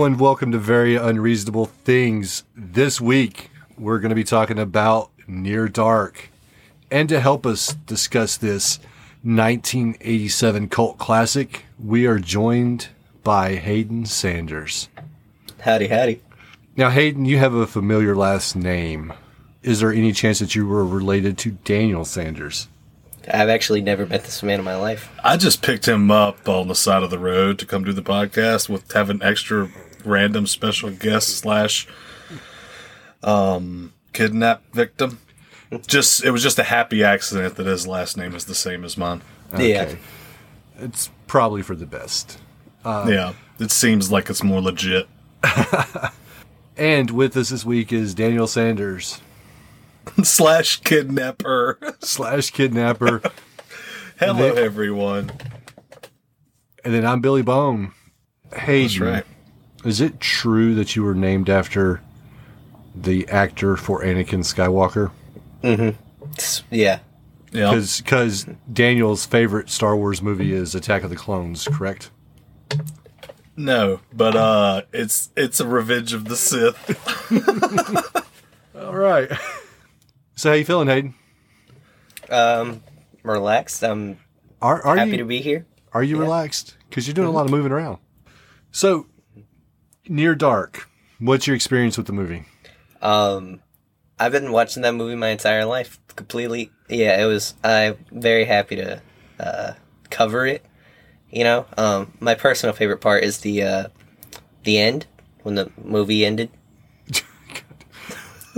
Everyone, welcome to Very Unreasonable Things. This week, we're going to be talking about Near Dark. And to help us discuss this 1987 cult classic, we are joined by Hayden Sanders. Howdy, howdy. Now, Hayden, you have a familiar last name. Is there any chance that you were related to Daniel Sanders? I've actually never met this man in my life. I just picked him up on the side of the road to come do the podcast with have an extra random special guest slash um kidnap victim. Just it was just a happy accident that his last name is the same as mine. Yeah. It's probably for the best. yeah, it seems like it's more legit. And with us this week is Daniel Sanders slash kidnapper. slash kidnapper. Hello, everyone. and then I'm Billy Bone. Hey, That's right. Is it true that you were named after the actor for Anakin Skywalker? It's- yeah. Yeah, Because Daniel's favorite Star Wars movie is Attack of the Clones, correct? no, but uh, it's it's a Revenge of the Sith. All right. So how you feeling, Hayden? Um, relaxed. I'm Are are happy you to be here. are you relaxed? Because you're doing a lot of moving around. So, Near Dark. What's your experience with the movie? Um, I've been watching that movie my entire life. Completely. Yeah, it was. I'm very happy to uh, cover it. You know, um, my personal favorite part is the uh, the end when the movie ended.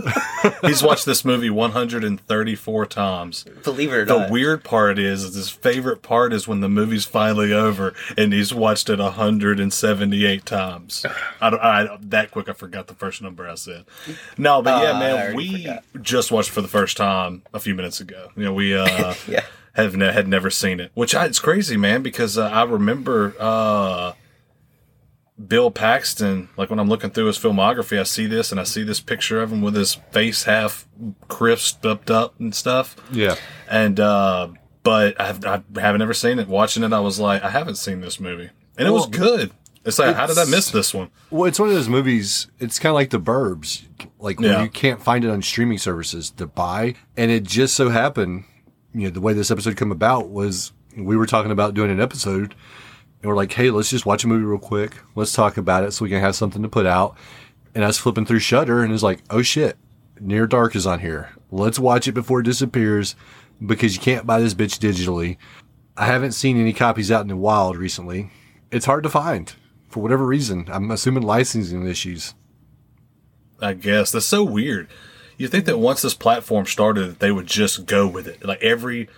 He's watched this movie 134 times. Believe it or The not. weird part is, is his favorite part is when the movie's finally over and he's watched it 178 times. I don't, I, that quick, I forgot the first number I said. No, but yeah, I man, we forgot. just watched for the first time a few minutes ago. You know, we uh, Yeah. have ne- had never seen it, which I, it's crazy, man, because uh, I remember uh, Bill Paxton. Like when I'm looking through his filmography, I see this and I see this picture of him with his face half crisped up and stuff. Yeah. And uh, but I've, I haven't ever seen it. Watching it, I was like, I haven't seen this movie, and it was good. It's like, how did I miss this one? Well, it's one of those movies. It's kind of like The Burbs, like when Yeah. you can't find it on streaming services to buy. And it just so happened, you know, the way this episode came about was we were talking about doing an episode, and we're like, hey, let's just watch a movie real quick. Let's talk about it so we can have something to put out. And I was flipping through Shudder, and it's like, oh shit, Near Dark is on here. Let's watch it before it disappears because you can't buy this bitch digitally. I haven't seen any copies out in the wild recently. It's hard to find for whatever reason. I'm assuming licensing issues. I guess that's so weird. You think that once this platform started, they would just go with it, like every,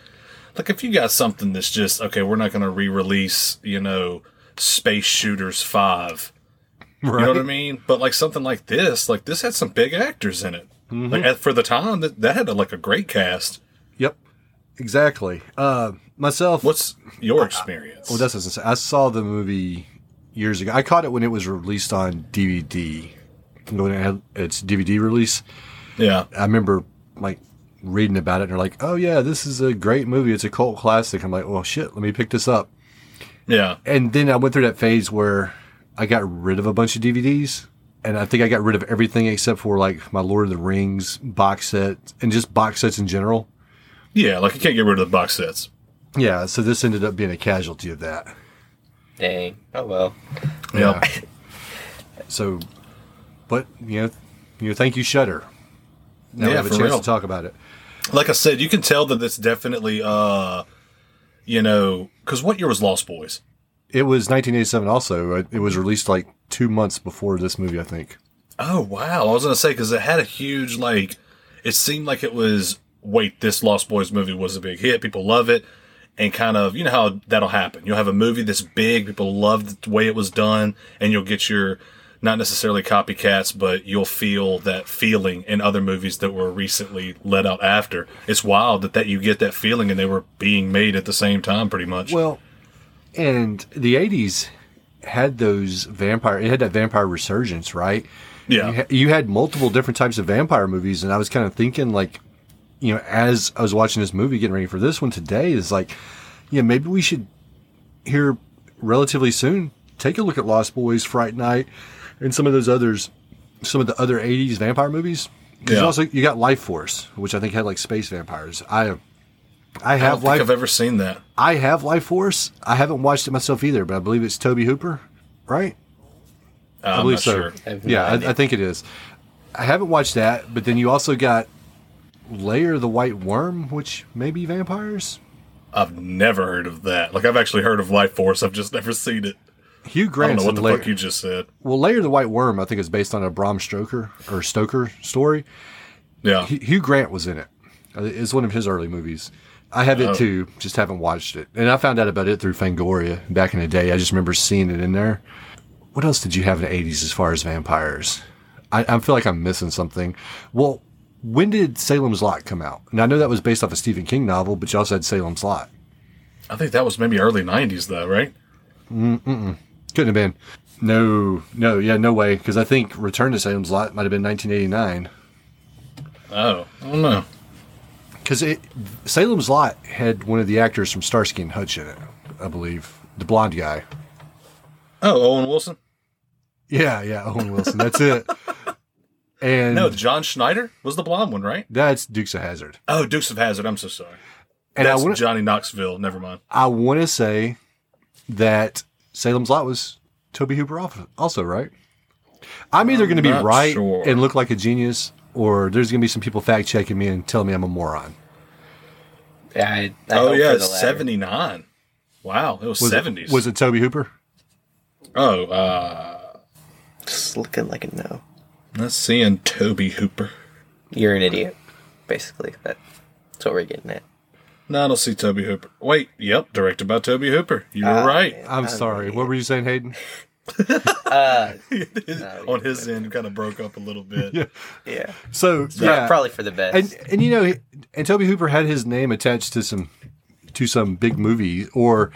like if you got something that's just okay, we're not going to re-release, you know, Space Shooters Five. Right. You know what I mean? But like something like this, like this had some big actors in it. Like for the time, that that had like a great cast. Yep. Exactly. Uh, myself. What's your experience? Well, that's what I was gonna say. I saw the movie years ago. I caught it when it was released on DVD. When it had its DVD release, yeah. I remember like reading about it, and they're like, "Oh yeah, this is a great movie. It's a cult classic." I'm like, "Well, shit, let me pick this up." Yeah. And then I went through that phase where I got rid of a bunch of DVDs. And I think I got rid of everything except for like my Lord of the Rings box set and just box sets in general. Yeah, like you can't get rid of the box sets. Yeah, so this ended up being a casualty of that. Dang. Oh well. Yeah. So, but you know, you know, thank you, Shudder. Now we Yeah, have a chance real. to talk about it. Like I said, you can tell that it's definitely, uh, you know, because what year was Lost Boys? It was 1987. Also, It- was released like two months before this movie, I think. Oh wow! I was gonna say because it had a huge like. It seemed like it was. Wait, this Lost Boys movie was a big hit. People love it, and kind of, you know how that'll happen. You'll have a movie that's big, people love the way it was done, and you'll get your, not necessarily copycats, but you'll feel that feeling in other movies that were recently let out after. It's wild that, that you get that feeling and they were being made at the same time pretty much. Well, and the '80s had those vampire. It had that vampire resurgence, right? Yeah. You, ha- you had multiple different types of vampire movies, and I was kind of thinking, like, you know, as I was watching this movie, getting ready for this one today, is like, yeah, maybe we should here relatively soon take a look at Lost Boys, Fright Night, and some of those others, some of the other '80s vampire movies. Yeah. also you got Life Force, which I think had like space vampires. I, I I don't have think Life. I've ever seen that. I have Life Force. I haven't watched it myself either, but I believe it's Tobe Hooper, right? Uh, I I'm believe not so. sure. I Yeah, I. I think it is. I haven't watched that, but then you also got Lair the White Worm, which may be vampires. I've never heard of that. Like I've actually heard of Life Force. I've just never seen it. Hugh I don't know what the Lair. fuck you just said. well, Lair the White Worm, I think, is based on a Bram Stoker or Stoker story. Yeah. Hu- Hugh Grant was in it. Uh, It's one of his early movies. I have it Oh. too, just haven't watched it. And I found out about it through Fangoria back in the day. I just remember seeing it in there. What else did you have in the 80s as far as vampires? I, I feel like I'm missing something. Well, when did Salem's Lot come out? And I know that was based off a Stephen King novel, but you also had Salem's Lot. I think that was maybe early '90s though, right? Couldn't have been. No, no, yeah, no way. Because I think Return to Salem's Lot might have been 1989. Oh, I don't know. Because Salem's Lot had one of the actors from Starsky and Hutch in it, I believe. The blonde guy. Oh, Owen Wilson. Yeah, yeah, Owen Wilson. That's it. And No, John Schneider was the blonde one, right? that's Dukes of Hazzard. Oh, Dukes of Hazzard. I'm so sorry. And That's I want to Johnny Knoxville. Never mind. I want to say that Salem's Lot was Tobe Hooper also, right? I'm either going to be right sure. and look like a genius, or there's going to be some people fact checking me and telling me I'm a moron. Yeah, I, I oh yeah, for the it's latter. 79. Wow, it was, Was 70s. It, was it Tobe Hooper? Oh, uh, Just looking like a no. Not seeing Tobe Hooper. You're an idiot, basically. That, that's what we're getting at. No, I don't see Tobe Hooper. Wait, yep, directed by Tobe Hooper. You were Ah, right. I'm sorry. What were you saying, Hayden? On his end, kind of broke up a little bit. Yeah, yeah. So yeah. yeah, probably for the best. and and you know, and Tobe Hooper had his name attached to some to some big movie or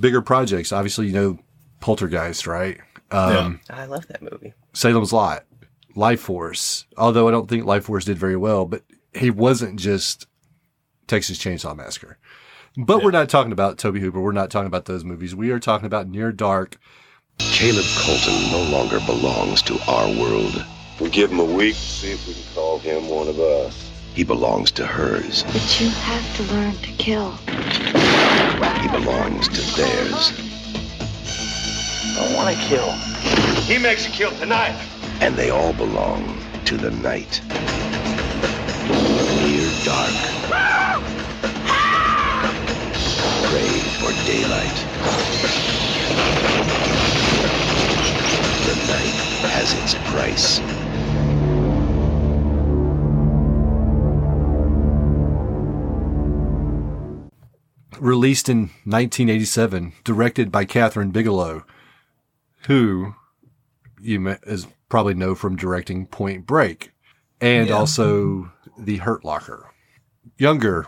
bigger projects. Obviously, you know, Poltergeist, right? Um, I love that movie. Salem's Lot, Life Force. Although I don't think Life Force did very well, but he wasn't just Texas Chainsaw Massacre. But we're not talking about Tobe Hooper. We're not talking about those movies. We are talking about Near Dark. Caleb Colton no longer belongs to our world. We give him a week, see if we can call him one of us. He belongs to hers. But you have to learn to kill. He belongs to theirs. I want to kill. He makes you kill tonight. And they all belong to the night. Near dark. Released in 1987, directed by Kathryn Bigelow, who you may, is probably know from directing Point Break and also The Hurt Locker. Younger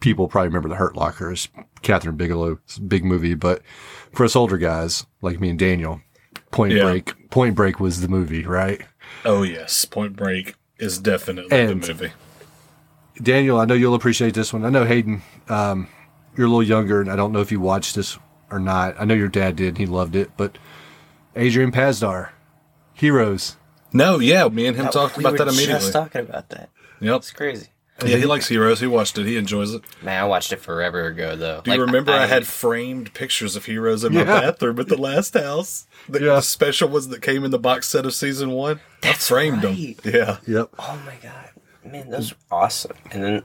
people probably remember The Hurt Locker as Kathryn Bigelow's big movie, but for us older guys like me and Daniel, Point Yeah. Break, Point Break was the movie, right? Oh yes, Point Break is definitely And- the movie. Daniel, I know you'll appreciate this one. I know Hayden, um, you're a little younger, and I don't know if you watched this or not. I know your dad did; he loved it. But Adrian Pasdar, Heroes. No, yeah, me and him talked we about were that immediately. Just talking about that. Yep. It's crazy. Yeah, he likes Heroes. He watched it. He enjoys it. Man, I watched it forever ago, though. Do you remember I, had framed pictures of Heroes in my Yeah. bathroom at the last house? The, Yeah. the special ones that came in the box set of season one. That's I framed right. them. Yeah. Yep. Oh my god, man, those were awesome. And then,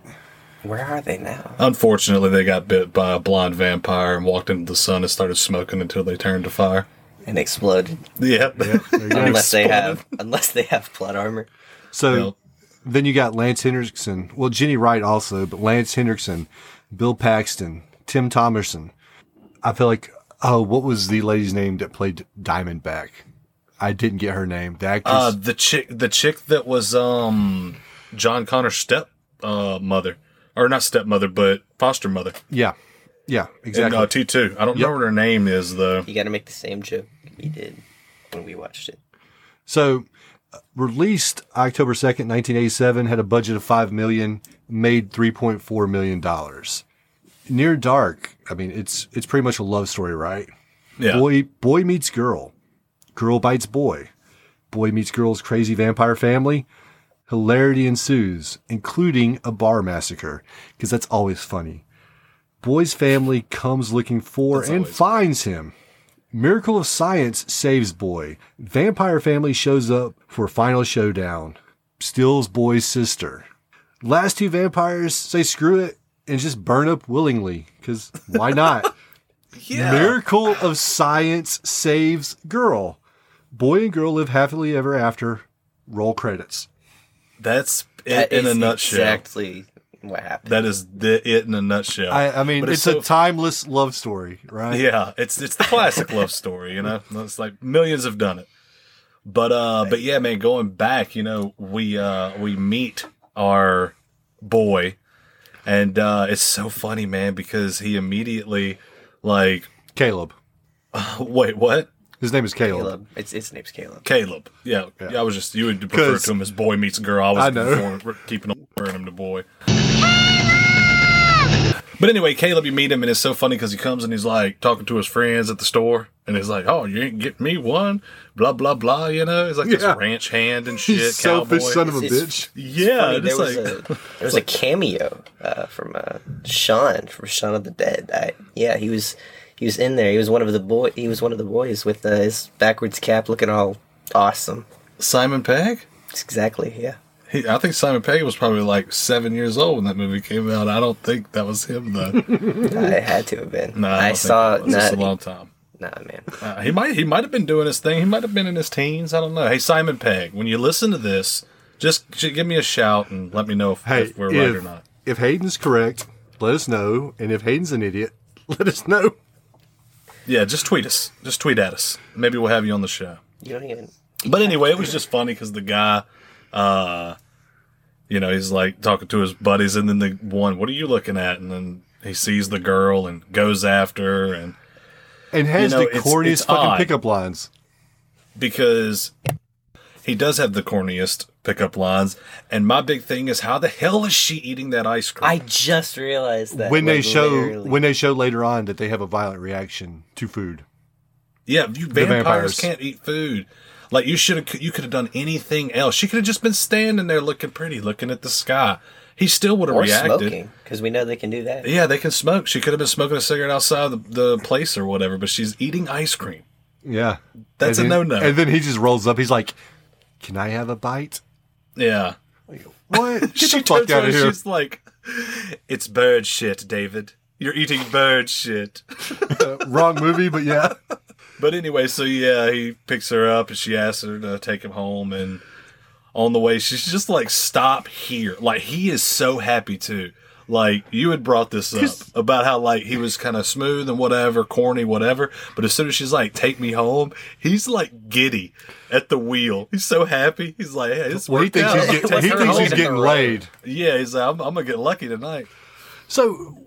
where are they now? Unfortunately, they got bit by a blonde vampire and walked into the sun and started smoking until they turned to fire. And exploded. Yep. Unless they have, unless they have blood armor. So Yep. then you got Lance Henriksen. Well, Jenny Wright also, but Lance Henriksen, Bill Paxton, Tim Thomerson. I feel like oh, what was the lady's name that played Diamondback? I didn't get her name. The actress. Uh, the chick, the chick that was um John Connor's step uh, mother, or not stepmother, but foster mother. yeah, yeah, exactly. In uh, T two. I don't know what her name is though. You got to make the same joke we did when we watched it. So, uh, released October 2nd, 1987, had a budget of 5 million, made 3.4 million dollars. Near Dark, I mean, it's it's pretty much a love story, right? Yeah. Boy boy meets girl. Girl bites boy. Boy meets girl's crazy vampire family. Hilarity ensues, including a bar massacre, because that's always funny. Boy's family comes looking for and always finds him. Miracle of Science saves Boy. Vampire family shows up for final showdown. Steals Boy's sister. Last two vampires say screw it and just burn up willingly, because why not? yeah. Miracle of Science saves girl. Boy and girl live happily ever after. Roll credits. That's That it in a nutshell. Exactly what happened. That is the it in a nutshell. I, I mean, But it's, so- a timeless love story, right? Yeah, it's it's the classic love story, you know. It's like millions have done it. But uh but yeah, man, going back, you know, we uh we meet our boy and uh it's so funny, man, because he immediately like Caleb. wait, what? His name is Caleb. Caleb. It's its name's Caleb. Caleb. Yeah, yeah. I was just you would refer 'Cause- to him as boy meets girl. I was I know. referring- keeping on referring him to boy. But anyway, Caleb, you meet him, and it's so funny because he comes and he's like talking to his friends at the store, and he's like, "Oh, you ain't get me one," blah blah blah. You know, he's like Yeah. this ranch hand and shit. You selfish cowboy. son of a It's- bitch. Yeah, Funny, just there was like a there was a cameo uh, from uh, Shaun from Shaun of the Dead. I, yeah, he was he was in there. He was one of the boy. He was one of the boys with uh, his backwards cap, looking all awesome. Simon Pegg. Exactly. Yeah. He, I think Simon Pegg was probably like seven years old when that movie came out. I don't think that was him though. I had to have been. No, I, I saw. Think it was. It's a Nah, long time. nah, man. Uh, he might he might have been doing his thing. He might have been in his teens. I don't know. Hey Simon Pegg, when you listen to this, just, just give me a shout and let me know if, Hey, if we're if, right or not. if Hayden's correct, let us know. And if Hayden's an idiot, let us know. Yeah, just tweet us. Just tweet at us. Maybe we'll have you on the show. You don't even. But anyway, it was just funny because the guy, uh, you know, he's like talking to his buddies, and then the one, what are you looking at? And then he sees the girl and goes after her, and And has You know, the corniest it's fucking pickup lines. because he does have the corniest pickup lines. And my big thing is, how the hell is she eating that ice cream? I just realized that when they show literally. when they show later on that they have a violent reaction to food. Yeah, you vampires, vampires. can't eat food. Like you should have, you could have done anything else. She could have just been standing there looking pretty, looking at the sky. He still would have or reacted. because we know they can do that. Yeah, they can smoke. She could have been smoking a cigarette outside the, the place or whatever, but she's eating ice cream. Yeah, That's And a no-no. And then he just rolls up. He's like, "Can I have a bite?" Yeah. What? Get she the fuck out of here! She's like, "It's bird shit, David. You're eating bird shit." Uh, wrong movie, but yeah. But anyway, so yeah, he picks her up and she asks her to take him home. And on the way, she's just like, stop here. Like, he is so happy too. Like, you had brought this up about how, like, he was kind of smooth and whatever, corny, whatever. But as soon as she's like, take me home, he's like giddy at the wheel. He's so happy. He's like, hey, this Well, he thinks out. he's, I'm get, he thinks he's getting laid. Yeah, he's like, I'm, I'm going to get lucky tonight. So,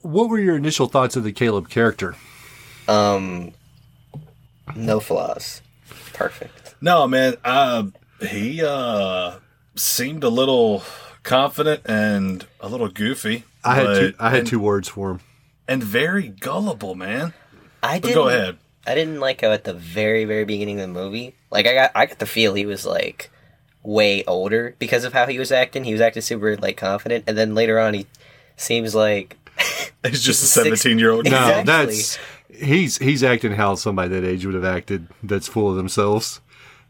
what were your initial thoughts of the Caleb character? Um, no flaws. Perfect. No, man. Uh, he uh, seemed a little confident and a little goofy. I had two. I had and, two words for him. and very gullible, man. I didn't. go ahead. I didn't like how at the very, very beginning of the movie, like I got, I got the feel he was like way older because of how he was acting. He was acting super like confident, and then later on, he seems like He's just a He's six- 17 year old. No, Exactly. that's he's he's acting how somebody that age would have acted. That's full of themselves.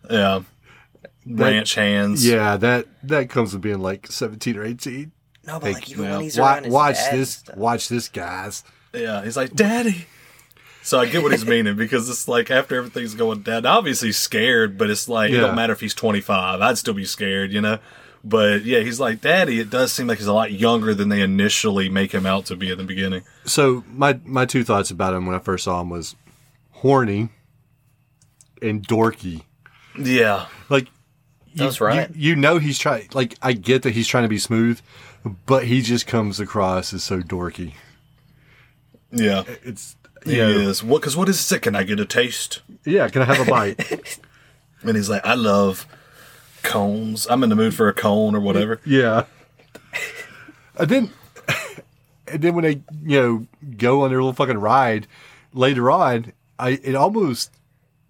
Yeah. Ranch hands. Yeah, that that comes with being like seventeen or eighteen. no, but Hey, like even yeah. when he's Wa- around his watch dad and this. stuff. Watch this, guys. Yeah. He's like, Daddy. So I get what he's meaning because it's like after everything's going down, obviously he's scared, but it's like, it don't matter if he's 25. I'd still be scared, you know? But yeah, he's like, Daddy, it does seem like he's a lot younger than they initially make him out to be in the beginning. So my my two thoughts about him when I first saw him was horny and dorky. Yeah. You, That's right. You, you know he's trying. Like I get that he's trying to be smooth, but he just comes across as so dorky. Yeah. It's He know, is. What? Because what is it? Can I get a taste? yeah. Can I have a bite? And he's like, I love cones. I'm in the mood for a cone or whatever. yeah. And then, and then when they you know go on their little fucking ride later on, I it almost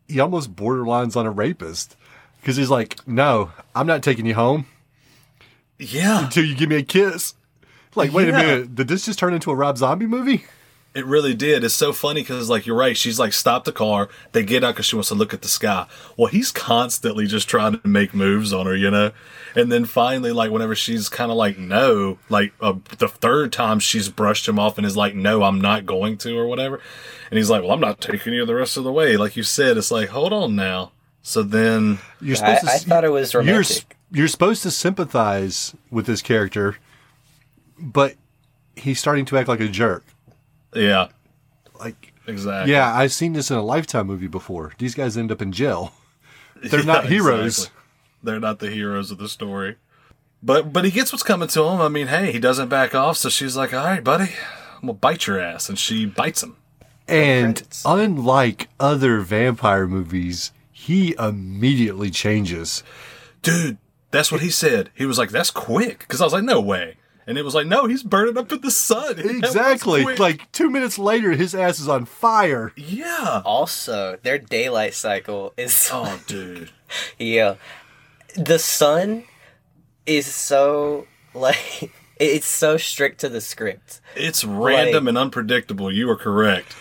he almost borderlines on a rapist because he's like, no, I'm not taking you home. Yeah. until you give me a kiss. Like, wait a minute, did this just turn into a Rob Zombie movie? It really did. It's so funny because, like, you're right. She's like, stop the car. They get out because she wants to look at the sky. Well, he's constantly just trying to make moves on her, you know? And then finally, like, whenever she's kind of like, no, like, uh, the third time she's brushed him off and is like, no, I'm not going to, or whatever. And he's like, well, I'm not taking you the rest of the way. Like you said, it's like, hold on now. So then, You're I, supposed to. I thought it was you're, romantic. you're supposed to sympathize with this character, but he's starting to act like a jerk. yeah, Like, exactly. yeah, I've seen this in a Lifetime movie before. These guys end up in jail. They're not heroes. exactly. They're not the heroes of the story. But but he gets what's coming to him. I mean, hey, he doesn't back off, so she's like, "All right, buddy, I'm gonna bite your ass," and she bites him. And unlike other vampire movies, he immediately changes. Dude, that's what he said. He was like, "That's quick," because I was like, "No way," and it was like, "No, he's burning up in the sun." Exactly. Like two minutes later, his ass is on fire. yeah. Also, their daylight cycle is Oh, dude. yeah. The sun is so like it's so strict to the script. It's random Like- and unpredictable. You are correct.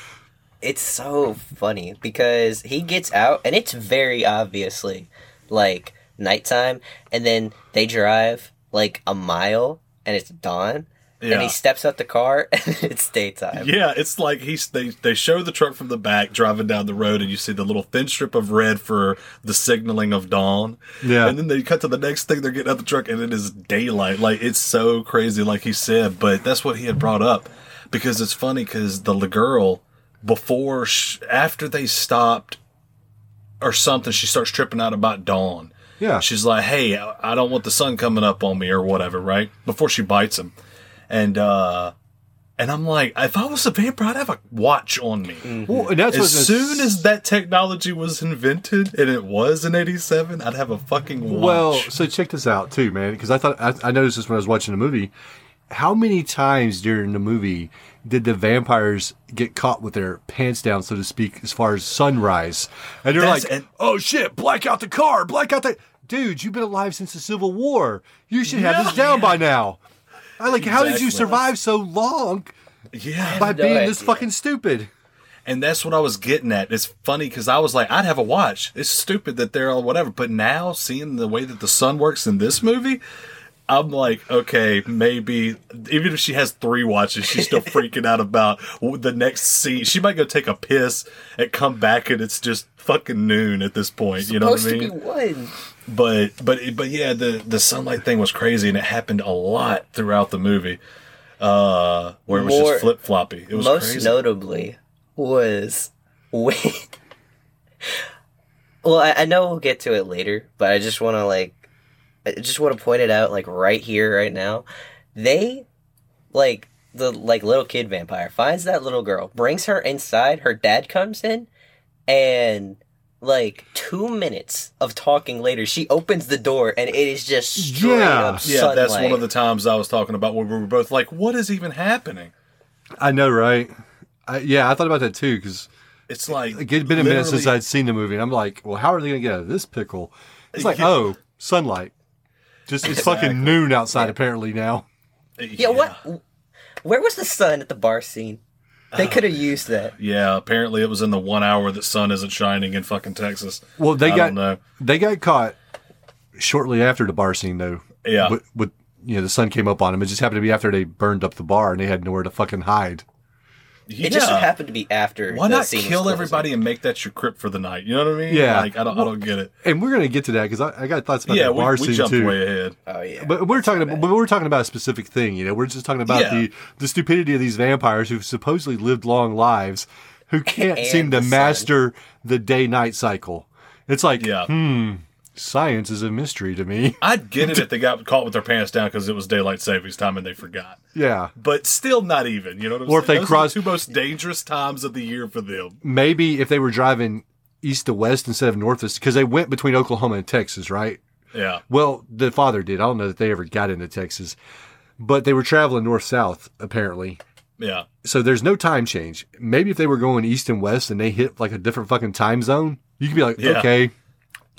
It's so funny because he gets out and it's very obviously like nighttime and then they drive like a mile and it's dawn and he steps out the car and it's daytime. Yeah, it's like he's they they show the truck from the back driving down the road, and you see the little thin strip of red for the signaling of dawn. Yeah. and then they cut to the next thing. They're getting out the truck, and it is daylight. Like it's so crazy, like he said. But that's what he had brought up because it's funny because the girl before sh- after they stopped or something, she starts tripping out about dawn. Yeah. She's like, "Hey, I don't want the sun coming up on me or whatever." Right before she bites him, and uh, and I'm like, if I was a vampire, I'd have a watch on me. Well, and that's As soon as that technology was invented, and it was in '87, I'd have a fucking watch. Well, so check this out too, man. Because I thought I, I noticed this when I was watching the movie. How many times during the movie did the vampires get caught with their pants down, so to speak, as far as sunrise? And they're That's- like, and- "Oh shit! Black out the car! Black out the dude! You've been alive since the Civil War. You should have this down by now." I like. How did you Exactly. survive so long yeah, by no being this idea. fucking stupid? and that's what I was getting at. It's funny because I was like, I'd have a watch. It's stupid that they're all whatever, but now seeing the way that the sun works in this movie. I'm like, okay, maybe even if she has three watches, she's still freaking out about the next scene. She might go take a piss and come back, and it's just fucking noon at this point. You know what I Supposed mean? to be one. but but but yeah, the the sunlight thing was crazy, and it happened a lot throughout the movie, uh, where it was More- just flip floppy. It was Most crazy. notably was when. well, I, I know we'll get to it later, but I just want to like, I just want to point it out like right here, right now. They, like the like little kid vampire finds that little girl, brings her inside. Her dad comes in, and like two minutes of talking later, she opens the door, and it is just straight Yeah. up yeah, sunlight. that's one of the times I was talking about where we were both like, "What is even happening?" I know, right? I, yeah, I thought about that too because It's like it had been a minute since I'd seen the movie, and I'm like, well, how are they going to get out of this pickle? It's like, Yeah. oh, sunlight. Just it's Exactly. fucking noon outside apparently now. Yeah, what? Where was the sun at the bar scene? They Uh, could have used that. Yeah, apparently it was in the one hour that sun isn't shining in fucking Texas. Well, they I got don't know. they got caught shortly after the bar scene though. Yeah. with, with you know the sun came up on them. It just happened to be after they burned up the bar and they had nowhere to fucking hide. It just so happened to be after. Why not scene kill everybody and make that your crypt for the night? You know what I mean? Yeah. Like I don't, I don't get it. And we're gonna get to that because I, I got thoughts about Yeah, the bar we scene jumped too. way ahead. Oh yeah. But we're talking about, but we're talking about a specific thing. You know, we're just talking about Yeah. the the stupidity of these vampires who supposedly lived long lives, who can't seem to the sun. master the day night cycle. It's like, Yeah. hmm, science is a mystery to me. I'd get it if they got caught with their pants down because it was daylight savings time and they forgot. yeah, But still, not even. You know what I'm Or if they Those cross- are the two most dangerous times of the year for them. maybe if they were driving east to west instead of north, to because they went between Oklahoma and Texas, right? Yeah, Well, the father did. I don't know that they ever got into Texas, but they were traveling north south apparently. yeah, So there's no time change. Maybe if they were going east and west and they hit like a different fucking time zone, you could be like, Yeah. okay,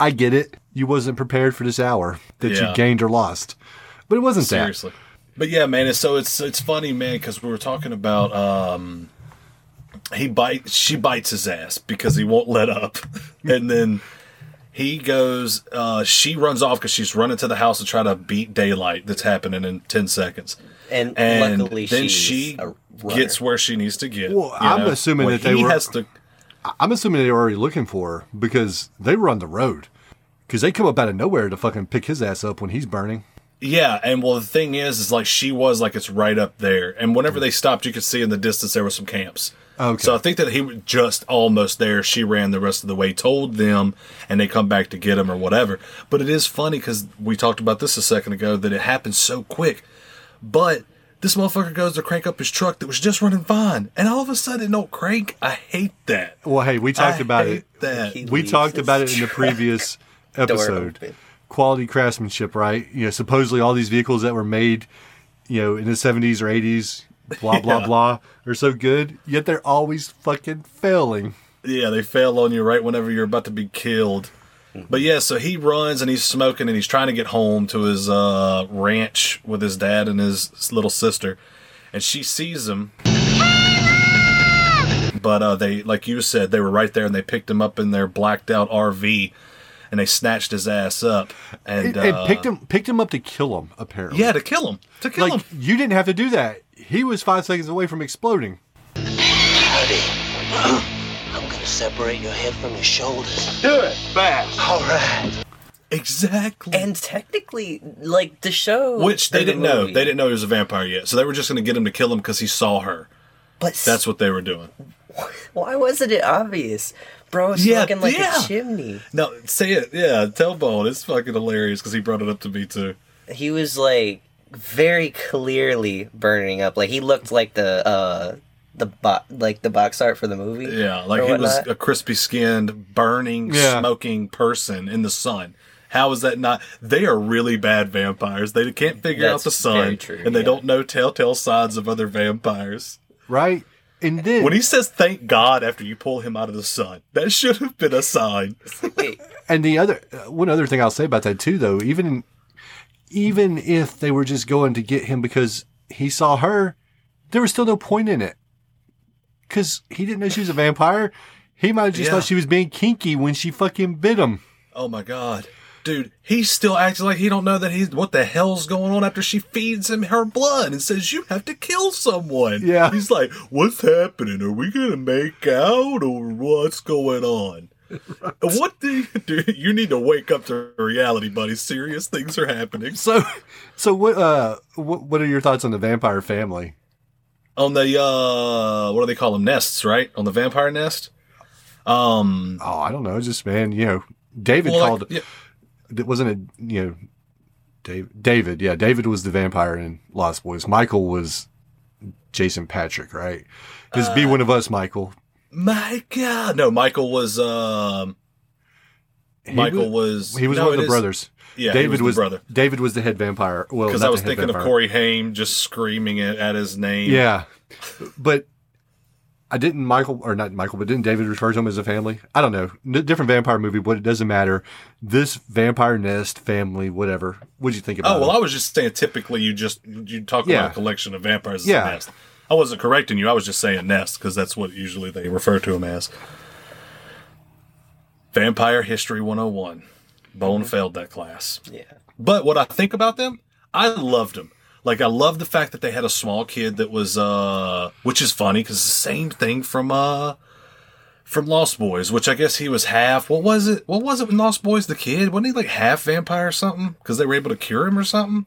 I get it. You wasn't prepared for this hour that Yeah. you gained or lost. But it wasn't seriously. But yeah, man. It's, so it's it's funny, man, because we were talking about um, he bites, she bites his ass because he won't let up, and then he goes, uh, she runs off because she's running to the house to try to beat daylight that's happening in ten seconds. and, and luckily then she's she a gets where she needs to get. Well, I'm know? assuming Well, that they he were- has to. I'm assuming they were already looking for her because they were on the road. Because they come up out of nowhere to fucking pick his ass up when he's burning. Yeah, and well, the thing is, is like she was like it's right up there, and whenever they stopped, you could see in the distance there were some camps. Okay. So I think that he was just almost there. She ran the rest of the way, told them, and they come back to get him or whatever. But it is funny because we talked about this a second ago that it happened so quick. But this motherfucker goes to crank up his truck that was just running fine, and all of a sudden it don't crank. I hate that. Well, hey, we talked I about hate it. That. We talked about it in the previous episode. Quality craftsmanship, right? You know, supposedly all these vehicles that were made, you know, in the seventies or eighties, blah blah Yeah. blah, are so good, yet they're always fucking failing. Yeah, they fail on you right whenever you're about to be killed. But yeah, so he runs and he's smoking and he's trying to get home to his uh, ranch with his dad and his little sister, and she sees him. But uh, they, like you said, they were right there and they picked him up in their blacked out RV, and they snatched his ass up and, And, uh, picked him picked him up to kill him. Apparently, Yeah, to kill him. To kill like him. you didn't have to do that. He was five seconds away from exploding. Howdy. I'm gonna separate your head from your shoulders. Do it fast. All right. Exactly. And technically, like the show, Which they didn't know. They didn't know he was a vampire yet. So they were just going to get him to kill him because he saw her. But That's what they were doing. why wasn't it obvious? Bro, it's Yeah, looking like yeah. a chimney. No, say it. Yeah, tell Bone. It's fucking hilarious because he brought it up to me too. He was like very clearly burning up. Like he looked like the uh the bo- like the box art for the movie. Yeah, like he was a crispy skinned, burning, Yeah. smoking person in the sun. How is that not? They are really bad vampires. They can't figure out That's the very sun, true, and they yeah. don't know telltale signs of other vampires. right? And then When he says "thank God" after you pull him out of the sun, that should have been a sign. And the other uh, one other thing I'll say about that too, though, even even if they were just going to get him because he saw her, there was still no point in it because he didn't know she was a vampire. He might have just Yeah. thought she was being kinky when she fucking bit him. Oh my god. Dude, he's still acting like he don't know that he's what the hell's going on after she feeds him her blood and says you have to kill someone. Yeah. He's like, "What's happening? Are we going to make out or what's going on?" What do you do? You need to wake up to reality, buddy. Serious things are happening. So, so what? Uh, what, what are your thoughts on the vampire family? On the uh what do they call them? Nests, right? On the vampire nest? Um Oh, I don't know. Just man, you know, David well, called. like, yeah, It wasn't it? You know, Dave, David. Yeah, David was the vampire in Lost Boys. Michael was Jason Patric, right? Just Uh, be one of us, Michael. my god. No, Michael was um Michael was He was no, one of the is- brothers. Yeah, David was, the brother. David was the head vampire. Well, Because I was thinking of. Corey Haim just screaming at, at his name. Yeah, but I didn't Michael or not Michael, but didn't David refer to him as a family? I don't know. N- different vampire movie, but it doesn't matter. This vampire nest family, whatever. What'd you think oh, about? Oh well, it? I was just saying. Typically, you just you talk Yeah. about a collection of vampires as Yeah. a nest. I wasn't correcting you. I was just saying nest because that's what usually they refer to them as. Vampire History 101. Bone failed that class. yeah. But what I think about them, I loved them. Like I love the fact that they had a small kid that was, uh, which is funny because it's the same thing from, uh, from Lost Boys, which I guess he was half. What was it? What was it with Lost Boys? The kid wasn't he like half vampire or something? Because they were able to cure him or something.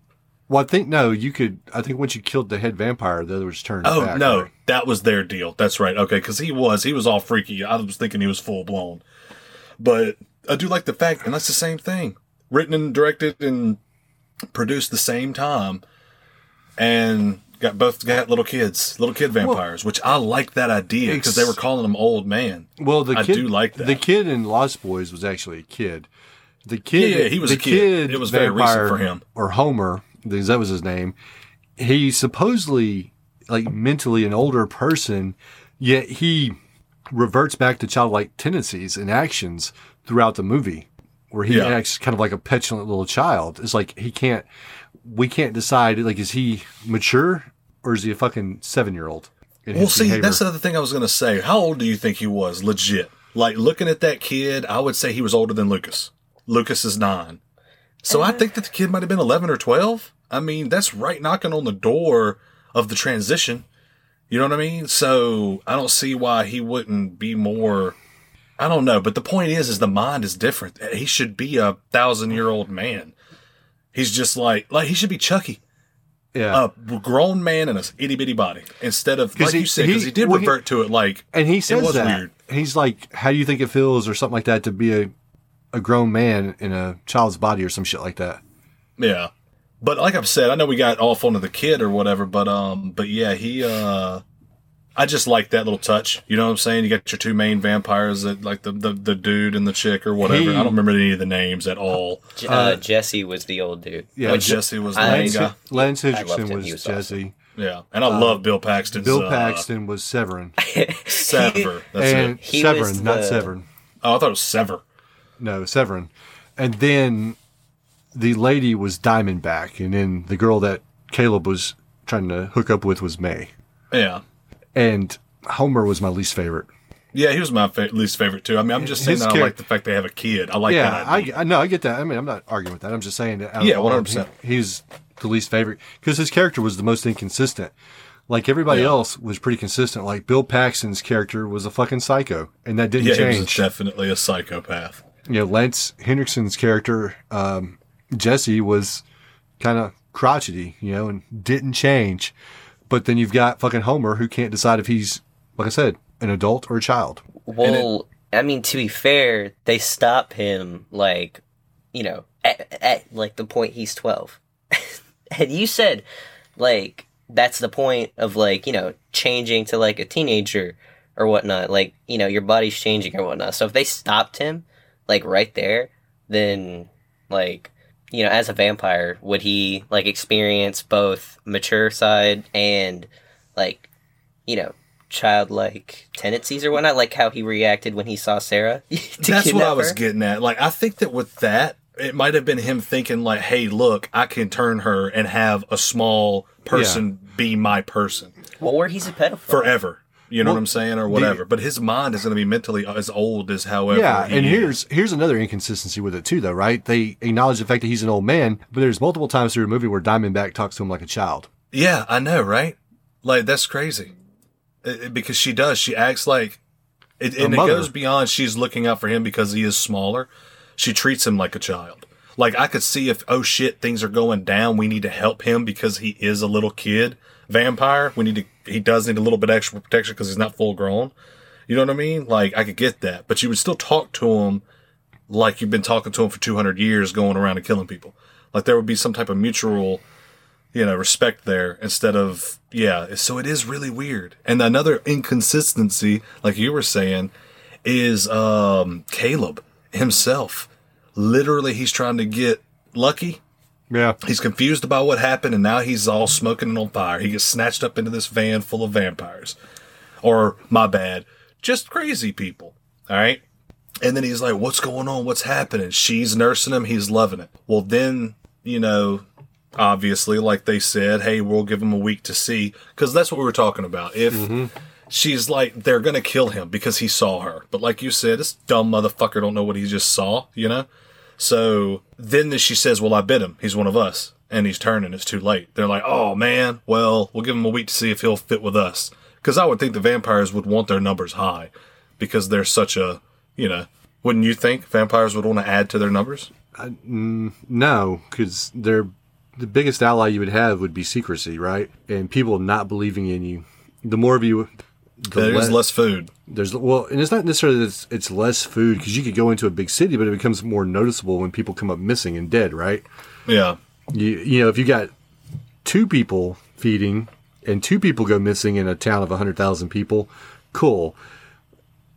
Well, I think no, you could. I think once you killed the head vampire, the other was turned. Oh back, no, right? that was their deal. That's right. Okay, because he was he was all freaky. I was thinking he was full blown, but I do like the fact, and that's the same thing. Written and directed and produced the same time, and got both got little kids, little kid vampires, which I like that idea because they were calling them old man. Well, the I kid, do like that. The kid in Lost Boys was actually a kid. The kid, Yeah, yeah, he was the a kid. It was very recent for him. Or Homer, because that was his name. He supposedly like mentally an older person, yet he reverts back to childlike tendencies and actions throughout the movie, where he Yeah. acts kind of like a petulant little child. It's like he can't, we can't decide. Like, is he mature or is he a fucking seven year old? Well, see, that's the other thing I was going to say. How old do you think he was? Legit. Like looking at that kid, I would say he was older than Lucas. Lucas is nine. So I uh-huh. think that the kid might have been 11 or 12. I mean, that's right knocking on the door of the transition. You know what I mean? So I don't see why he wouldn't be more. I don't know. But the point is, is the mind is different. He should be a thousand year old man. He's just like, like he should be Chucky yeah. a grown man in a itty bitty body instead of like he- you said because he- he, did well, he- revert to it like And he it says was that. weird. He's like, "How do you think it feels?" or something like that to be a a grown man in a child's body or some shit like that. Yeah, but like I've said, I know we got off onto the kid or whatever, but um, but yeah, he uh, I just like that little touch. You know what I'm saying? You got your two main vampires that like the the, the dude and the chick or whatever. He- I don't remember any of the names at all. J- uh, Jesse was the old dude. Yeah, But Jesse was the main Lance, guy. Lance Henriksen was, He was Jesse. Yeah, and I love Bill Paxton. Bill uh, Paxton was Severen, Sever. That's and it. He was Severen, not the- Severen. Oh, I thought it was Sever. No, Severen. And then the lady was Diamondback, and then the girl that Caleb was trying to hook up with was May. Yeah. And Homer was my least favorite. Yeah, he was my fa- least favorite too. I mean, I'm just saying His that I char- like the fact they have a kid. I like yeah, that. I. I no, I get that. I mean, I'm not arguing with that. I'm just saying that. Yeah, all of 100%. He, he's the least favorite because his character was the most inconsistent. Like everybody Yeah. else was pretty consistent. Like Bill Paxton's character was a fucking psycho, and that didn't yeah, he was change. definitely a psychopath. you know, Lance Henriksen's character, um, Jesse, was kind of crotchety, you know, and didn't change. But then you've got fucking Homer who can't decide if he's, like I said, an adult or a child. Well, I mean, to be fair, they stop him like, you know, at, at like the point he's twelve, and you said like that's the point of like you know changing to like a teenager or whatnot. Like you know your body's changing or whatnot. So if they stopped him like right there, then like you know as a vampire, would he like experience both mature side and like you know childlike tendencies or whatnot, like how he reacted when he saw Sarah. to That's what I was her? getting at. Like, I think that with that, it might have been him thinking, like, hey, look, I can turn her and have a small person be my person Or he's a pedophile. forever. You know Well, what I'm saying, or whatever. But his mind is going to be mentally as old as however. yeah, he and is. here's here's another inconsistency with it too, though, right? They acknowledge the fact that he's an old man, but there's multiple times through a movie where Diamondback talks to him like a child. Yeah, I know, right? Like that's crazy. It- because she does. She acts like it, and it goes beyond. She's looking out for him because he is smaller. She treats him like a child. Like I could see if oh shit things are going down. We need to help him because he is a little kid vampire. We need to. He does need a little bit extra protection because he's not full grown. You know what I mean? Like I could get that, but you would still talk to him like you've been talking to him for 200 years going around and killing people. Like there would be some type of mutual you know, respect there instead of, yeah. So it is really weird. And another inconsistency, like you were saying, is, um, Caleb himself. Literally, he's trying to get lucky. Yeah, He's confused about what happened and now he's all smoking and on fire. He gets snatched up into this van full of vampires. Or, my bad, just crazy people. All right. And then he's like, what's going on? What's happening? She's nursing him. He's loving it. Well, then, you know, obviously, like they said, hey, we'll give him a week to see. Cause that's what we were talking about. If mm-hmm. she's like, they're going to kill him because he saw her. But like you said, this dumb motherfucker don't know what he just saw, you know? So then she says, well, I bit him. He's one of us. and he's turning, it's too late. They're like, oh man, well, we'll give him a week to see if he'll fit with us. Because I would think the vampires would want their numbers high because they're such a, you know, wouldn't you think vampires would want to add to their numbers? Mm, no, because they're the biggest ally you would have would be secrecy, right? And people not believing in you. The more of you, the less food. There's well, and it's not necessarily that it's, it's less food because you could go into a big city, but it becomes more noticeable when people come up missing and dead, right? Yeah. You you know if you got two people feeding and two people go missing in a town of hundred thousand people, cool.